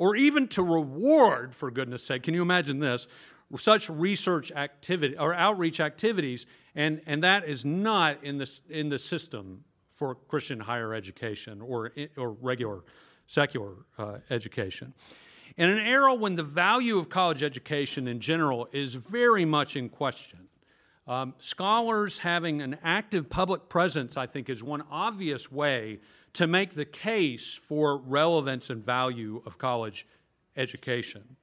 or even to reward, for goodness sake, can you imagine this? Such research activity or outreach activities, and, and that is not in the, in the system for Christian higher education or, or regular secular uh, education. In an era when the value of college education in general is very much in question, um, scholars having an active public presence, I think, is one obvious way to make the case for relevance and value of college education.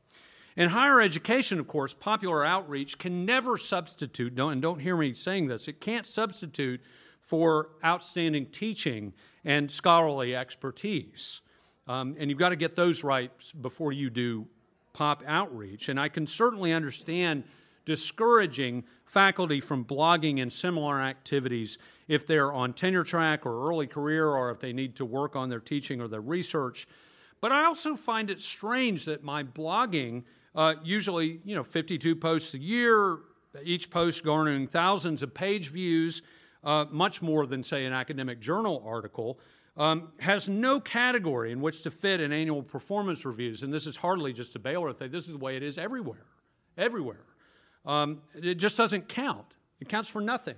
In higher education, of course, popular outreach can never substitute, don't, and don't hear me saying this, it can't substitute for outstanding teaching and scholarly expertise. Um, and you've got to get those right before you do pop outreach. And I can certainly understand discouraging faculty from blogging and similar activities if they're on tenure track or early career or if they need to work on their teaching or their research. But I also find it strange that my blogging, uh, usually, you know, 52 posts a year, each post garnering thousands of page views, uh, much more than, say, an academic journal article, um, has no category in which to fit in annual performance reviews. And this is hardly just a Baylor thing, this is the way it is everywhere. Everywhere um, it just doesn't count. It counts for nothing.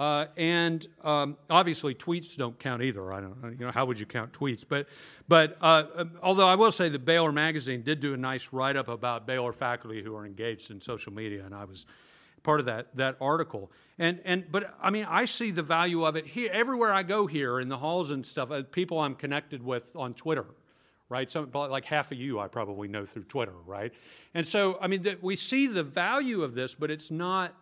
Uh, and um, obviously, tweets don't count either. I don't, you know, how would you count tweets? But, but uh, um, although I will say that Baylor Magazine did do a nice write-up about Baylor faculty who are engaged in social media, and I was part of that that article. And and but I mean, I see the value of it here everywhere I go here in the halls and stuff. Uh, people I'm connected with on Twitter, right? Some, like half of you I probably know through Twitter, right? And so, I mean, we see the value of this, but it's not,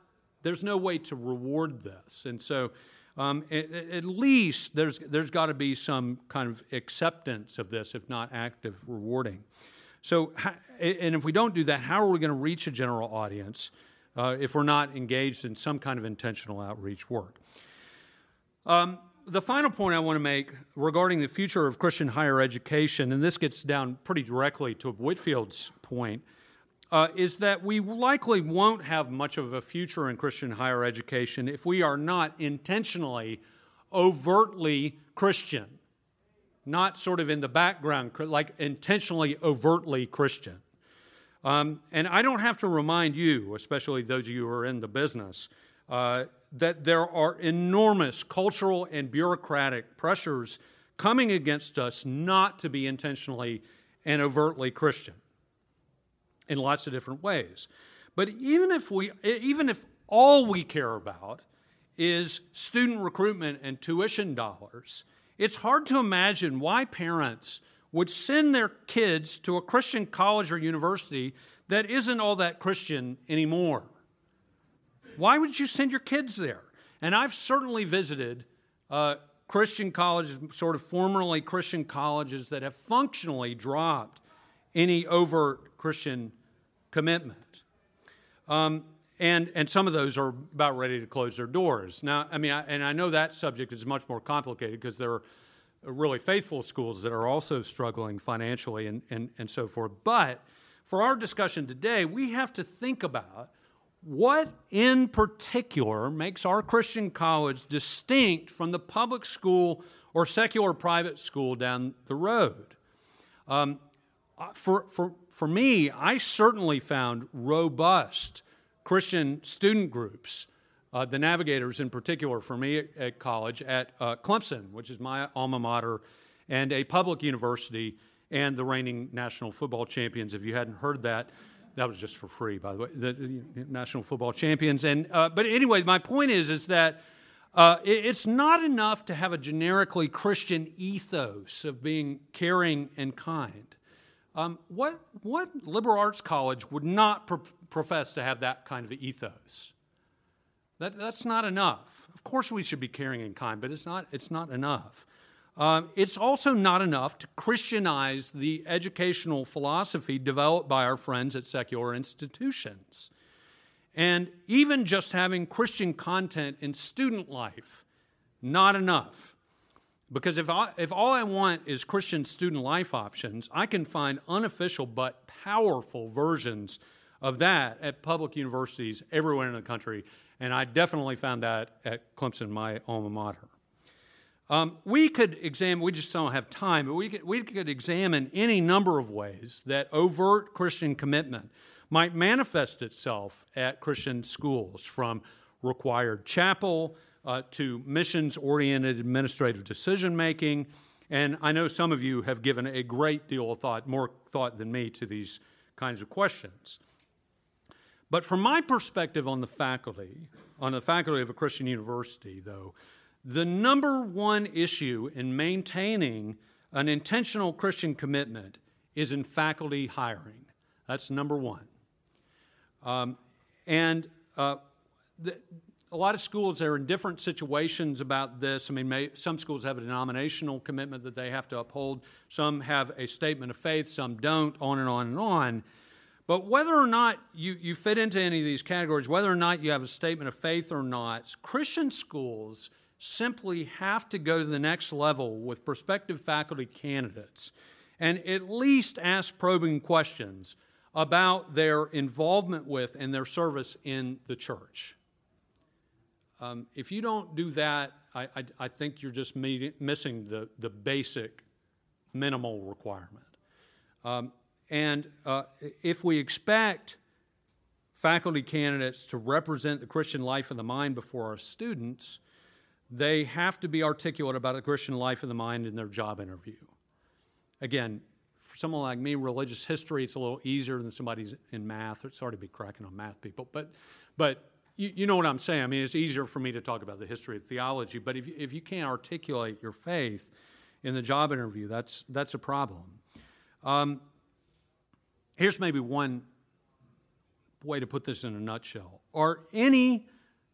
there's no way to reward this. And so, um, at, at, least there's, there's got to be some kind of acceptance of this, if not active rewarding. So, and if we don't do that, how are we going to reach a general audience uh, if we're not engaged in some kind of intentional outreach work? Um, the final point I want to make regarding the future of Christian higher education, and this gets down pretty directly to Whitefield's point, uh, is that we likely won't have much of a future in Christian higher education if we are not intentionally, overtly Christian. Not sort of in the background, like intentionally, overtly Christian. Um, and I don't have to remind you, especially those of you who are in the business, uh, that there are enormous cultural and bureaucratic pressures coming against us not to be intentionally and overtly Christian in lots of different ways. But even if we even if all we care about is student recruitment and tuition dollars, it's hard to imagine why parents would send their kids to a Christian college or university that isn't all that Christian anymore. Why would you send your kids there? And I've certainly visited uh, Christian colleges, sort of formerly Christian colleges, that have functionally dropped any overt Christian commitment. Um, and, and some of those are about ready to close their doors. Now, I mean, I, and I know that subject is much more complicated because there are really faithful schools that are also struggling financially and, and, and so forth. But for our discussion today, we have to think about what in particular makes our Christian college distinct from the public school or secular private school down the road? Um, for, for, for me, I certainly found robust Christian student groups uh, the Navigators in particular for me at, at college at uh, Clemson, which is my alma mater, and a public university, and the reigning national football champions. If you hadn't heard that, that was just for free, by the way, the, the national football champions. And uh, but anyway, my point is is that. Uh, it's not enough to have a generically Christian ethos of being caring and kind. Um, what, what liberal arts college would not pro- profess to have that kind of ethos? That, that's not enough. Of course, we should be caring and kind, but it's not, it's not enough. Um, it's also not enough to Christianize the educational philosophy developed by our friends at secular institutions. And even just having Christian content in student life, not enough. Because if, I, if all I want is Christian student life options, I can find unofficial but powerful versions of that at public universities everywhere in the country. And I definitely found that at Clemson, my alma mater. Um, we could examine, we just don't have time, but we could, we could examine any number of ways that overt Christian commitment might manifest itself at Christian schools, from required chapel uh, to missions oriented administrative decision making. And I know some of you have given a great deal of thought, more thought than me, to these kinds of questions. But from my perspective on the faculty, on the faculty of a Christian university, though, the number one issue in maintaining an intentional Christian commitment is in faculty hiring. That's number one. Um, and uh, the, a lot of schools are in different situations about this. I mean, may, some schools have a denominational commitment that they have to uphold, some have a statement of faith, some don't, on and on and on. But whether or not you, you fit into any of these categories, whether or not you have a statement of faith or not, Christian schools simply have to go to the next level with prospective faculty candidates and at least ask probing questions about their involvement with and their service in the church. Um, if you don't do that, I, I, I think you're just missing the, the basic minimal requirement. Um, and uh, if we expect faculty candidates to represent the Christian life of the mind before our students, they have to be articulate about the Christian life of the mind in their job interview. Again, for someone like me, religious history, it's a little easier than somebody's in math. It's hard to be cracking on math people, but, but you, you know what I'm saying. I mean, it's easier for me to talk about the history of theology, but if, if you can't articulate your faith in the job interview, that's, that's a problem. Um, here's maybe one way to put this in a nutshell Are any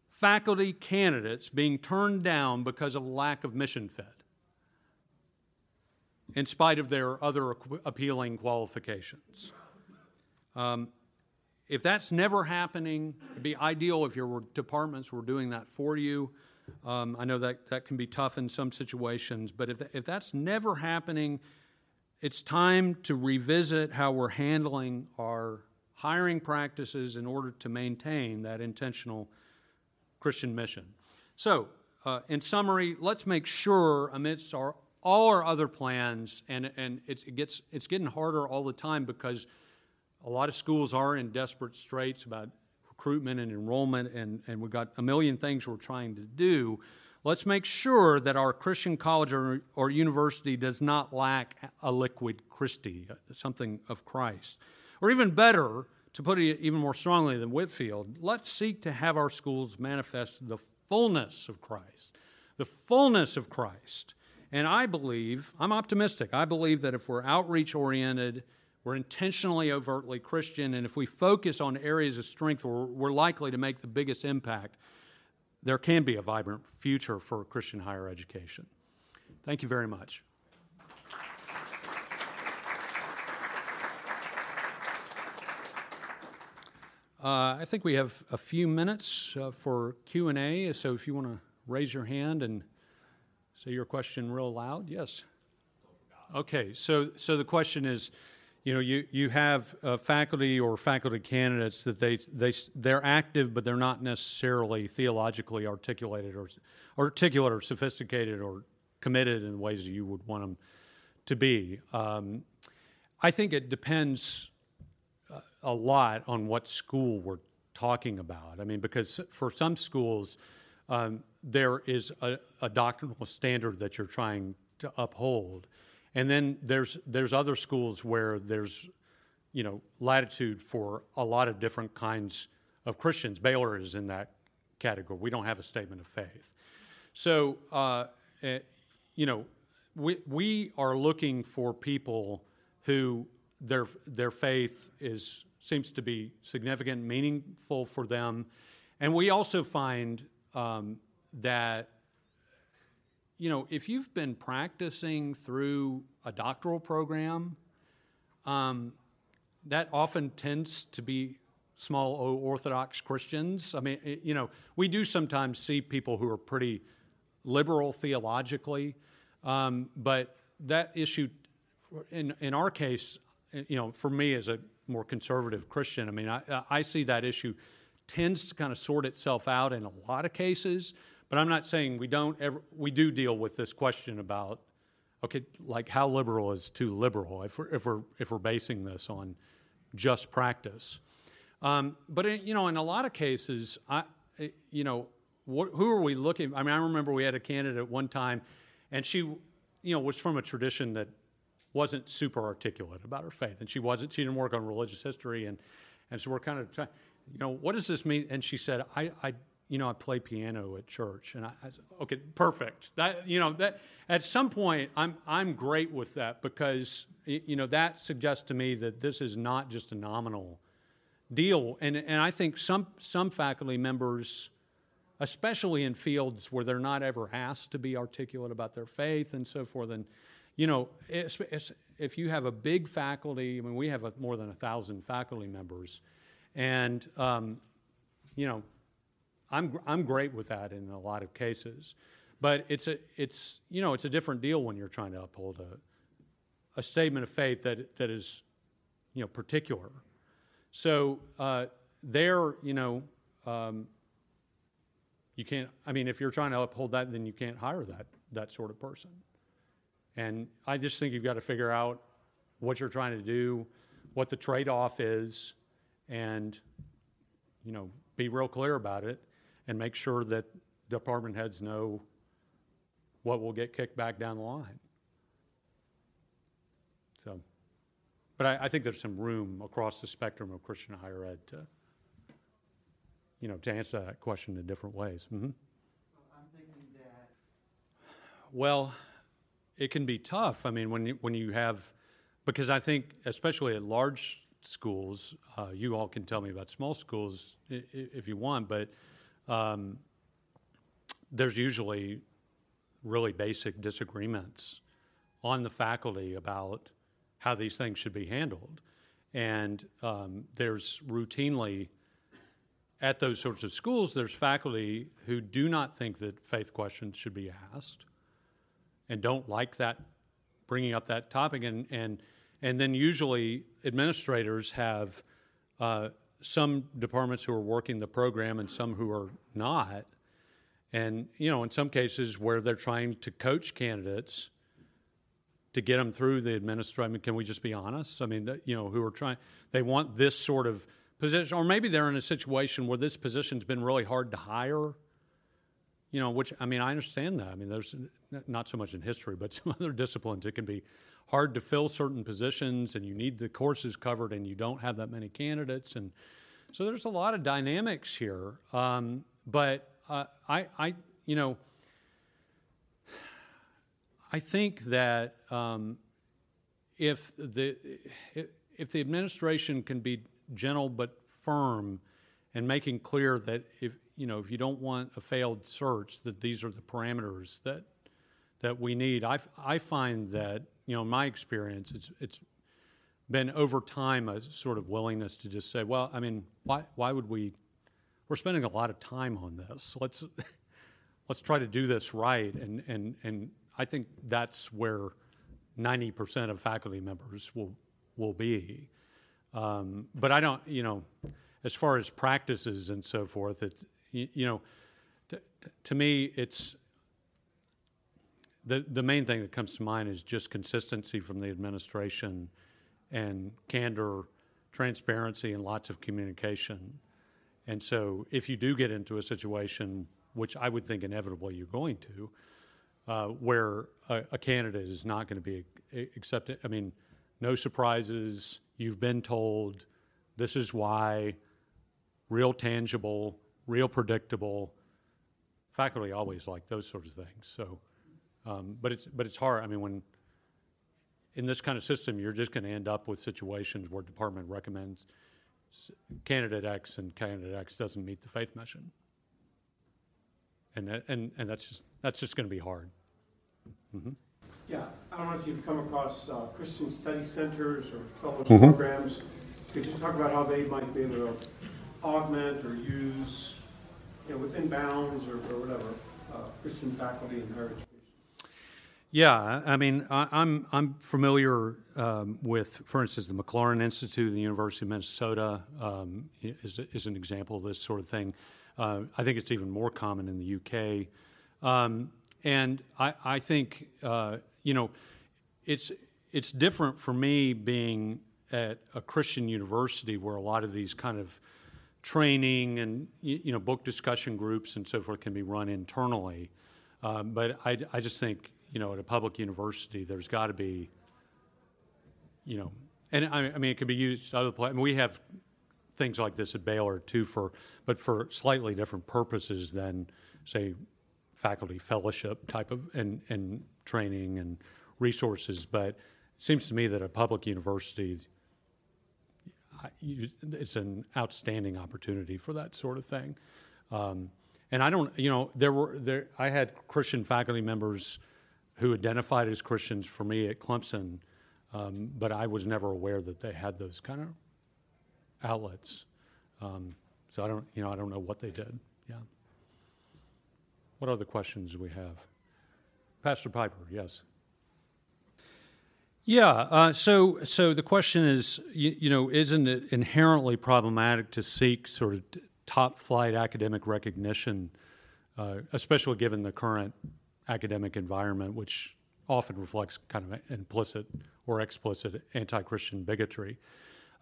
faculty candidates being turned down because of lack of mission fit? in spite of their other appealing qualifications. Um, if that's never happening, it'd be ideal if your departments were doing that for you. Um, I know that that can be tough in some situations, but if, if that's never happening, it's time to revisit how we're handling our hiring practices in order to maintain that intentional Christian mission. So, uh, in summary, let's make sure amidst our, all our other plans, and, and it gets, it's getting harder all the time because a lot of schools are in desperate straits about recruitment and enrollment, and, and we've got a million things we're trying to do. Let's make sure that our Christian college or, or university does not lack aliquid Christi, something of Christ. Or even better, to put it even more strongly than Whitefield, let's seek to have our schools manifest the fullness of Christ. The fullness of Christ. And I believe, I'm optimistic, I believe that if we're outreach oriented, we're intentionally overtly Christian, and if we focus on areas of strength where we're likely to make the biggest impact, there can be a vibrant future for Christian higher education. Thank you very much. Uh, I think we have a few minutes uh, for Q and A. So if you want to raise your hand and say your question real loud, yes. Okay. So so the question is, you know, you, you have uh, faculty or faculty candidates that they, they, they're active, but they're not necessarily theologically articulated or articulate or sophisticated or committed in the ways that you would want them to be. Um, I think it depends uh, a lot on what school we're talking about. I mean, because for some schools, um, there is a, a, doctrinal standard that you're trying to uphold, and then there's there's other schools where there's you know latitude for a lot of different kinds of Christians. Baylor is in that category. We don't have a statement of faith, so uh, eh, you know we we are looking for people who their their faith is seems to be significant, meaningful for them, and we also find um, that you know if you've been practicing through a doctoral program, um, that often tends to be small O Orthodox Christians. I mean, it, you know, we do sometimes see people who are pretty liberal theologically, um, but that issue, in in our case, you know, for me as a more conservative Christian, I mean, I, I see that issue tends to kind of sort itself out in a lot of cases. But I'm not saying we don't ever. We do deal with this question about, okay, like how liberal is too liberal if we're if we're if we're basing this on just practice. Um, but in, you know, in a lot of cases, I, you know, wh- who are we looking? I mean, I remember we had a candidate one time, and she, you know, was from a tradition that wasn't super articulate about her faith, and she wasn't. She didn't work on religious history, and and so we're kind of, trying, you know, what does this mean? And she said, I, I you know, I play piano at church, and I, I, said, okay, perfect. That you know that at some point, I'm I'm great with that because you know that suggests to me that this is not just a nominal deal, and and I think some some faculty members, especially in fields where they're not ever asked to be articulate about their faith and so forth, and you know, it's, it's, if you have a big faculty, I mean, we have a, more than a thousand faculty members, and um, you know, I'm I'm great with that in a lot of cases, but it's a it's you know it's a different deal when you're trying to uphold a a statement of faith that that is you know particular. So uh, there, you know. Um, you can't. I mean, if you're trying to uphold that, then you can't hire that that sort of person. And I just think you've got to figure out what you're trying to do, what the trade off is, and you know, be real clear about it and make sure that department heads know what will get kicked back down the line. So, but I, I think there's some room across the spectrum of Christian higher ed to, you know, to answer that question in different ways. Mm-hmm. I'm thinking that. Well, it can be tough. I mean, when you, when you have, because I think especially at large schools, uh, you all can tell me about small schools if you want, but um, there's usually really basic disagreements on the faculty about how these things should be handled. And um, there's routinely, at those sorts of schools, there's faculty who do not think that faith questions should be asked and don't like that bringing up that topic and and and then usually administrators have uh, some departments who are working the program and some who are not. And you know in some cases where they're trying to coach candidates to get them through the administration I mean, can we just be honest? I mean you know who are trying they want this sort of position or maybe they're in a situation where this position's been really hard to hire you know, which I mean, I understand that. I mean, there's not so much in history, but some other disciplines, it can be hard to fill certain positions, and you need the courses covered, and you don't have that many candidates, and so there's a lot of dynamics here. Um, but uh, I, I, you know, I think that um, if the if the administration can be gentle but firm and making clear that if you know if you don't want a failed search that these are the parameters that that we need. I, I find that you know in my experience it's it's been over time a sort of willingness to just say well I mean why why would we we're spending a lot of time on this. Let's let's try to do this right. And and and I think that's where 90% of faculty members will will be. Um, but I don't you know as far as practices and so forth, it's, you, you know, to, to me, it's the, the main thing that comes to mind is just consistency from the administration and candor, transparency, and lots of communication. And so, if you do get into a situation, which I would think inevitably you're going to, uh, where a, a, candidate is not going to be accepted, I mean, no surprises. You've been told this is why, real tangible, real predictable. Faculty always like those sorts of things. So, um, but it's but it's hard. I mean, when in this kind of system, you're just going to end up with situations where department recommends candidate X and candidate X doesn't meet the faith mission, and that, and and that's just that's just going to be hard. Mm-hmm. Yeah, I don't know if you've come across uh, Christian study centers or fellowship mm-hmm. programs. Could you talk about how they might be able to augment or use, know, within bounds or, or whatever, uh, Christian faculty in higher education? Yeah, I mean, I, am I'm, I'm familiar um, with, for instance, the MacLaurin Institute, the University of Minnesota um, is, is an example of this sort of thing. Uh, I think it's even more common in the UK, um, and I, I think uh, you know, it's it's different for me being at a Christian university where a lot of these kind of training and you know book discussion groups and so forth can be run internally. Um, but I, I just think you know, at a public university, there's got to be, you know, and I, I mean, it could be used other places. I mean, we have things like this at Baylor too, for but for slightly different purposes than, say, faculty fellowship type of and and training and resources. But it seems to me that a public university, it's an outstanding opportunity for that sort of thing. Um, and I don't, you know, there were there. I had Christian faculty members who identified as Christians for me at Clemson, um, but I was never aware that they had those kind of outlets. Um, so I don't, you know, I don't know what they did. Yeah. What other questions do we have? Pastor Piper, yes. Yeah. Uh, so, so the question is, you, you, know, isn't it inherently problematic to seek sort of top flight academic recognition, uh, especially given the current academic environment, which often reflects kind of implicit or explicit anti Christian bigotry.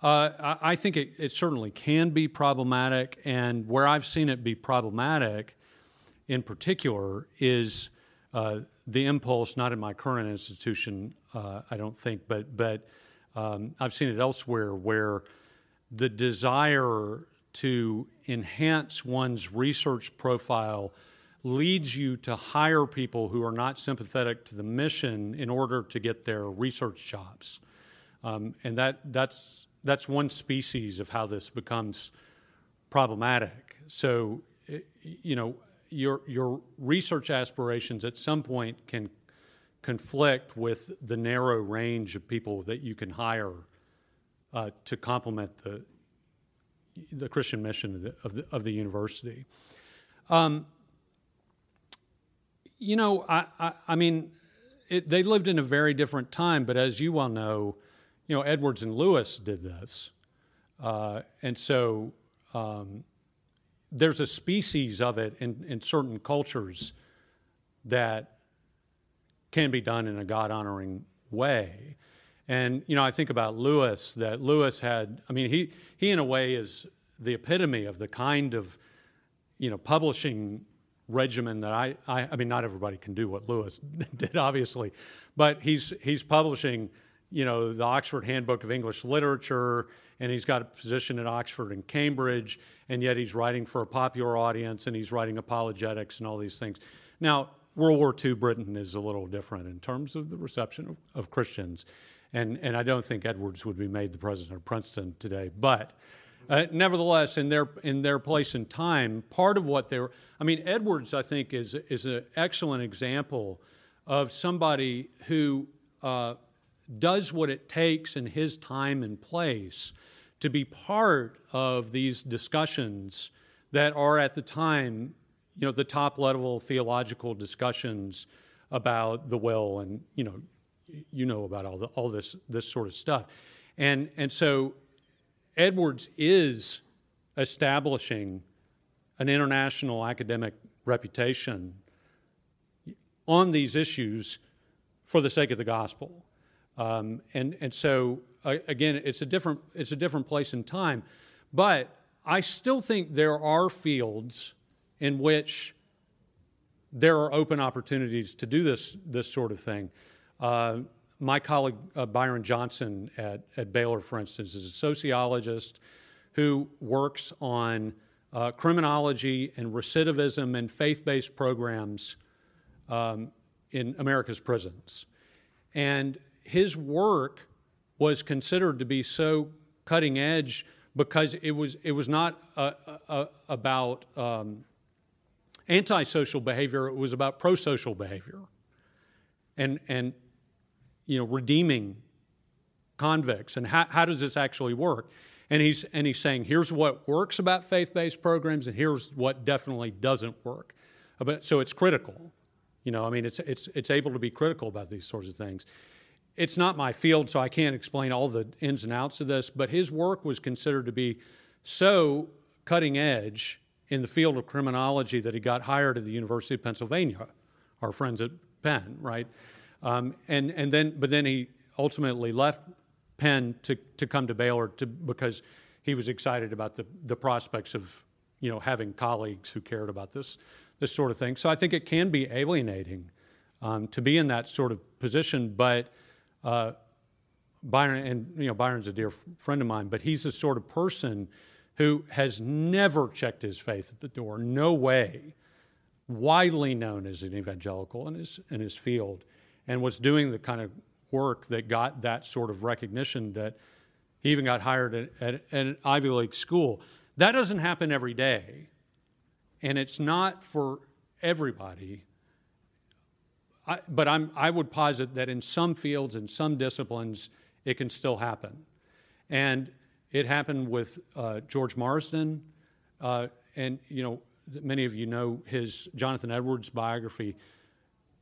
Uh, I, I, think it, it, certainly can be problematic, and where I've seen it be problematic in particular is uh, the impulse, not in my current institution, uh, I don't think, but, but um, I've seen it elsewhere where the desire to enhance one's research profile leads you to hire people who are not sympathetic to the mission in order to get their research jobs. Um, and that, that's, that's one species of how this becomes problematic. So, you know, your, your research aspirations at some point can conflict with the narrow range of people that you can hire uh, to complement the, the Christian mission of the, of the, of the university. Um, you know, I, I, I mean, it, they lived in a very different time, but as you well know, you know, Edwards and Lewis did this. Uh, and so um, there's a species of it in, in certain cultures that can be done in a God honoring way. And, you know, I think about Lewis, that Lewis had, I mean, he, he in a way is the epitome of the kind of, you know, publishing regimen that I, I, I mean, not everybody can do what Lewis did, obviously, but he's, he's publishing, you know, the Oxford Handbook of English Literature, and he's got a position at Oxford and Cambridge, and yet he's writing for a popular audience, and he's writing apologetics and all these things. Now, World War II Britain is a little different in terms of the reception of, of Christians, and, and I don't think Edwards would be made the president of Princeton today, but uh, nevertheless, in their in their place and time, part of what they were, I mean, Edwards, I think, is is an excellent example of somebody who uh, does what it takes in his time and place to be part of these discussions that are at the time, you know, the top level theological discussions about the will and you know, you know about all the, all this this sort of stuff, and and so Edwards is establishing an international academic reputation on these issues for the sake of the gospel. Um, and, and so, again, it's a, different, it's a different place and time. But I still think there are fields in which there are open opportunities to do this, this sort of thing. Uh, my colleague uh, Byron Johnson at, at Baylor, for instance, is a sociologist who works on uh, criminology and recidivism and faith based programs um, in America's prisons. And his work was considered to be so cutting edge because it was, it was not uh, uh, about um, antisocial behavior, it was about prosocial behavior and, and you know, redeeming convicts. And how, how does this actually work? And he's, and he's saying, here's what works about faith based programs, and here's what definitely doesn't work. But, so it's critical. You know, I mean, it's, it's, it's able to be critical about these sorts of things. It's not my field, so I can't explain all the ins and outs of this, but his work was considered to be so cutting edge in the field of criminology that he got hired at the University of Pennsylvania, our friends at Penn, right? Um, and, and then, but then he ultimately left Penn to, to come to Baylor to, because he was excited about the, the prospects of you know, having colleagues who cared about this, this sort of thing. So I think it can be alienating um, to be in that sort of position, but uh, Byron, and you know, Byron's a dear friend of mine, but he's the sort of person who has never checked his faith at the door, no way, widely known as an evangelical in his, in his field, and was doing the kind of work that got that sort of recognition that he even got hired at, at, at an Ivy League school. That doesn't happen every day, and it's not for everybody. I, but I'm, I would posit that in some fields, in some disciplines, it can still happen. And it happened with uh, George Marsden, uh, and you know many of you know his Jonathan Edwards biography.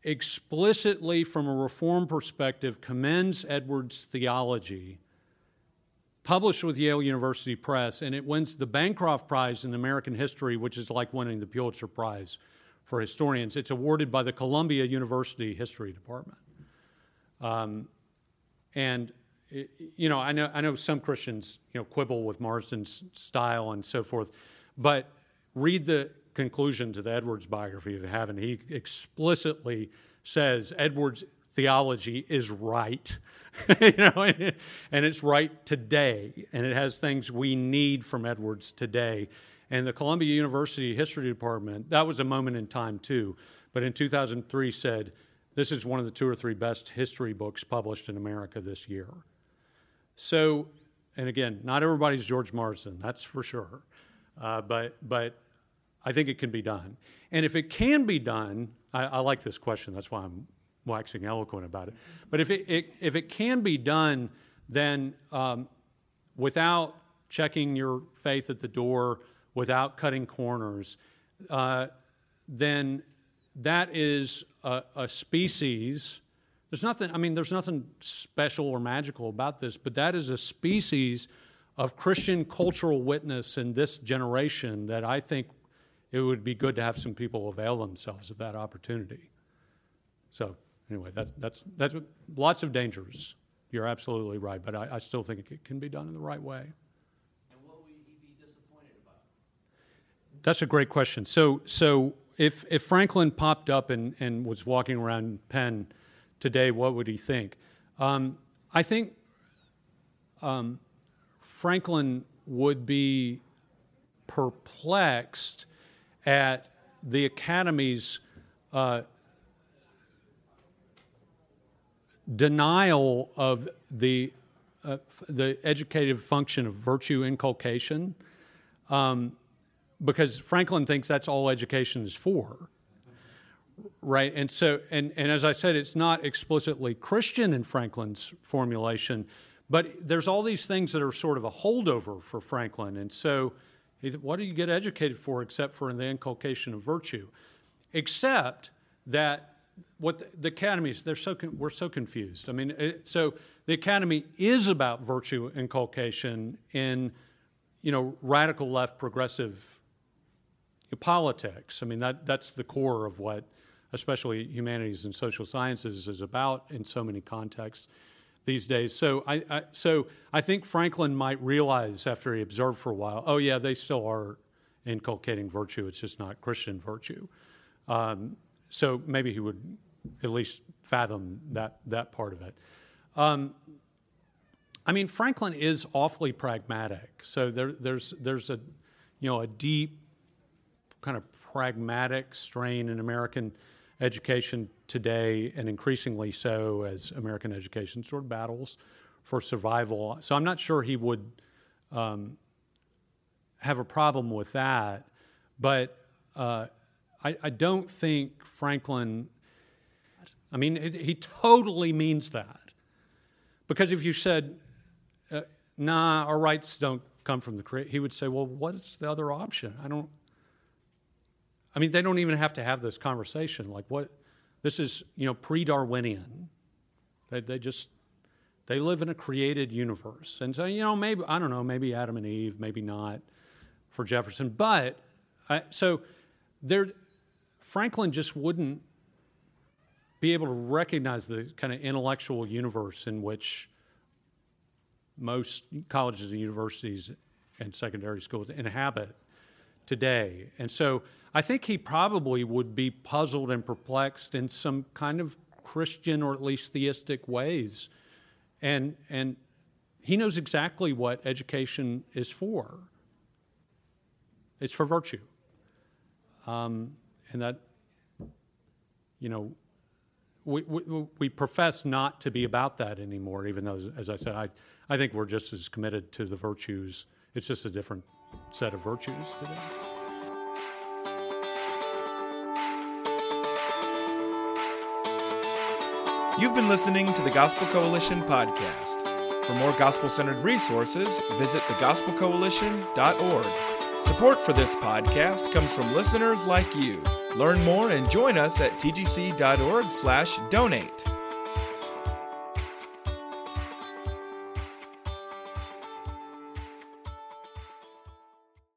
Explicitly, from a reform perspective, commends Edwards' theology, published with Yale University Press, and it wins the Bancroft Prize in American History, which is like winning the Pulitzer Prize for historians. It's awarded by the Columbia University History Department. Um, and you know, I know, I know some Christians, you know, quibble with Marsden's style and so forth, but read the conclusion to the Edwards biography if you haven't. He explicitly says Edwards' theology is right, you know, and it's right today, and it has things we need from Edwards today. And the Columbia University History Department, that was a moment in time too, but in 2003 said, this is one of the two or three best history books published in America this year. So, and again, not everybody's George Marsden, that's for sure. Uh, but, but I think it can be done. And if it can be done, I, I like this question, that's why I'm waxing eloquent about it. But if it, it if it can be done, then um, without checking your faith at the door, without cutting corners, uh, then that is a, a species there's nothing, I mean, there's nothing special or magical about this, but that is a species of Christian cultural witness in this generation that I think it would be good to have some people avail themselves of that opportunity. So, anyway, that, that's, that's lots of dangers. You're absolutely right, but I, I still think it can be done in the right way. And what would he be disappointed about? That's a great question. So, so if, if Franklin popped up and, and was walking around Penn, today, what would he think? Um, I think um, Franklin would be perplexed at the Academy's uh, denial of the, uh, the educative function of virtue inculcation, um, because Franklin thinks that's all education is for right? And so, and, and as I said, it's not explicitly Christian in Franklin's formulation, but there's all these things that are sort of a holdover for Franklin. And so, what do you get educated for except for in the inculcation of virtue? Except that what the, the academies, they're so, we're so confused. I mean, it, so the academy is about virtue inculcation in, you know, radical left progressive politics. I mean, that, that's the core of what especially humanities and social sciences, is about in so many contexts. these days. So I, I, so I think Franklin might realize after he observed for a while, oh yeah, they still are inculcating virtue. It's just not Christian virtue. Um, so maybe he would at least fathom that that part of it. Um, I mean, Franklin is awfully pragmatic. So there, there's there's a you know a deep kind of pragmatic strain in American education today, and increasingly so as American education sort of battles for survival. So I'm not sure he would um, have a problem with that, but uh, I, I, don't think Franklin. I mean, it, he totally means that. Because if you said, uh, nah, our rights don't come from the creator, he would say, well, what's the other option? I don't. I mean, they don't even have to have this conversation. Like, what? This is, you know, pre Darwinian. They, they just, they live in a created universe. And so, you know, maybe, I don't know, maybe Adam and Eve, maybe not for Jefferson. But, I, so there, Franklin just wouldn't be able to recognize the kind of intellectual universe in which most colleges and universities and secondary schools inhabit today. And so I think he probably would be puzzled and perplexed in some kind of Christian or at least theistic ways. And, and he knows exactly what education is for it's for virtue. Um, and that, you know, we, we, we, profess not to be about that anymore, even though, as I said, I, I think we're just as committed to the virtues. It's just a different set of virtues today. You've been listening to the Gospel Coalition podcast. For more gospel centered resources, visit thegospelcoalition.org. Support for this podcast comes from listeners like you. Learn more and join us at tgc.org/donate.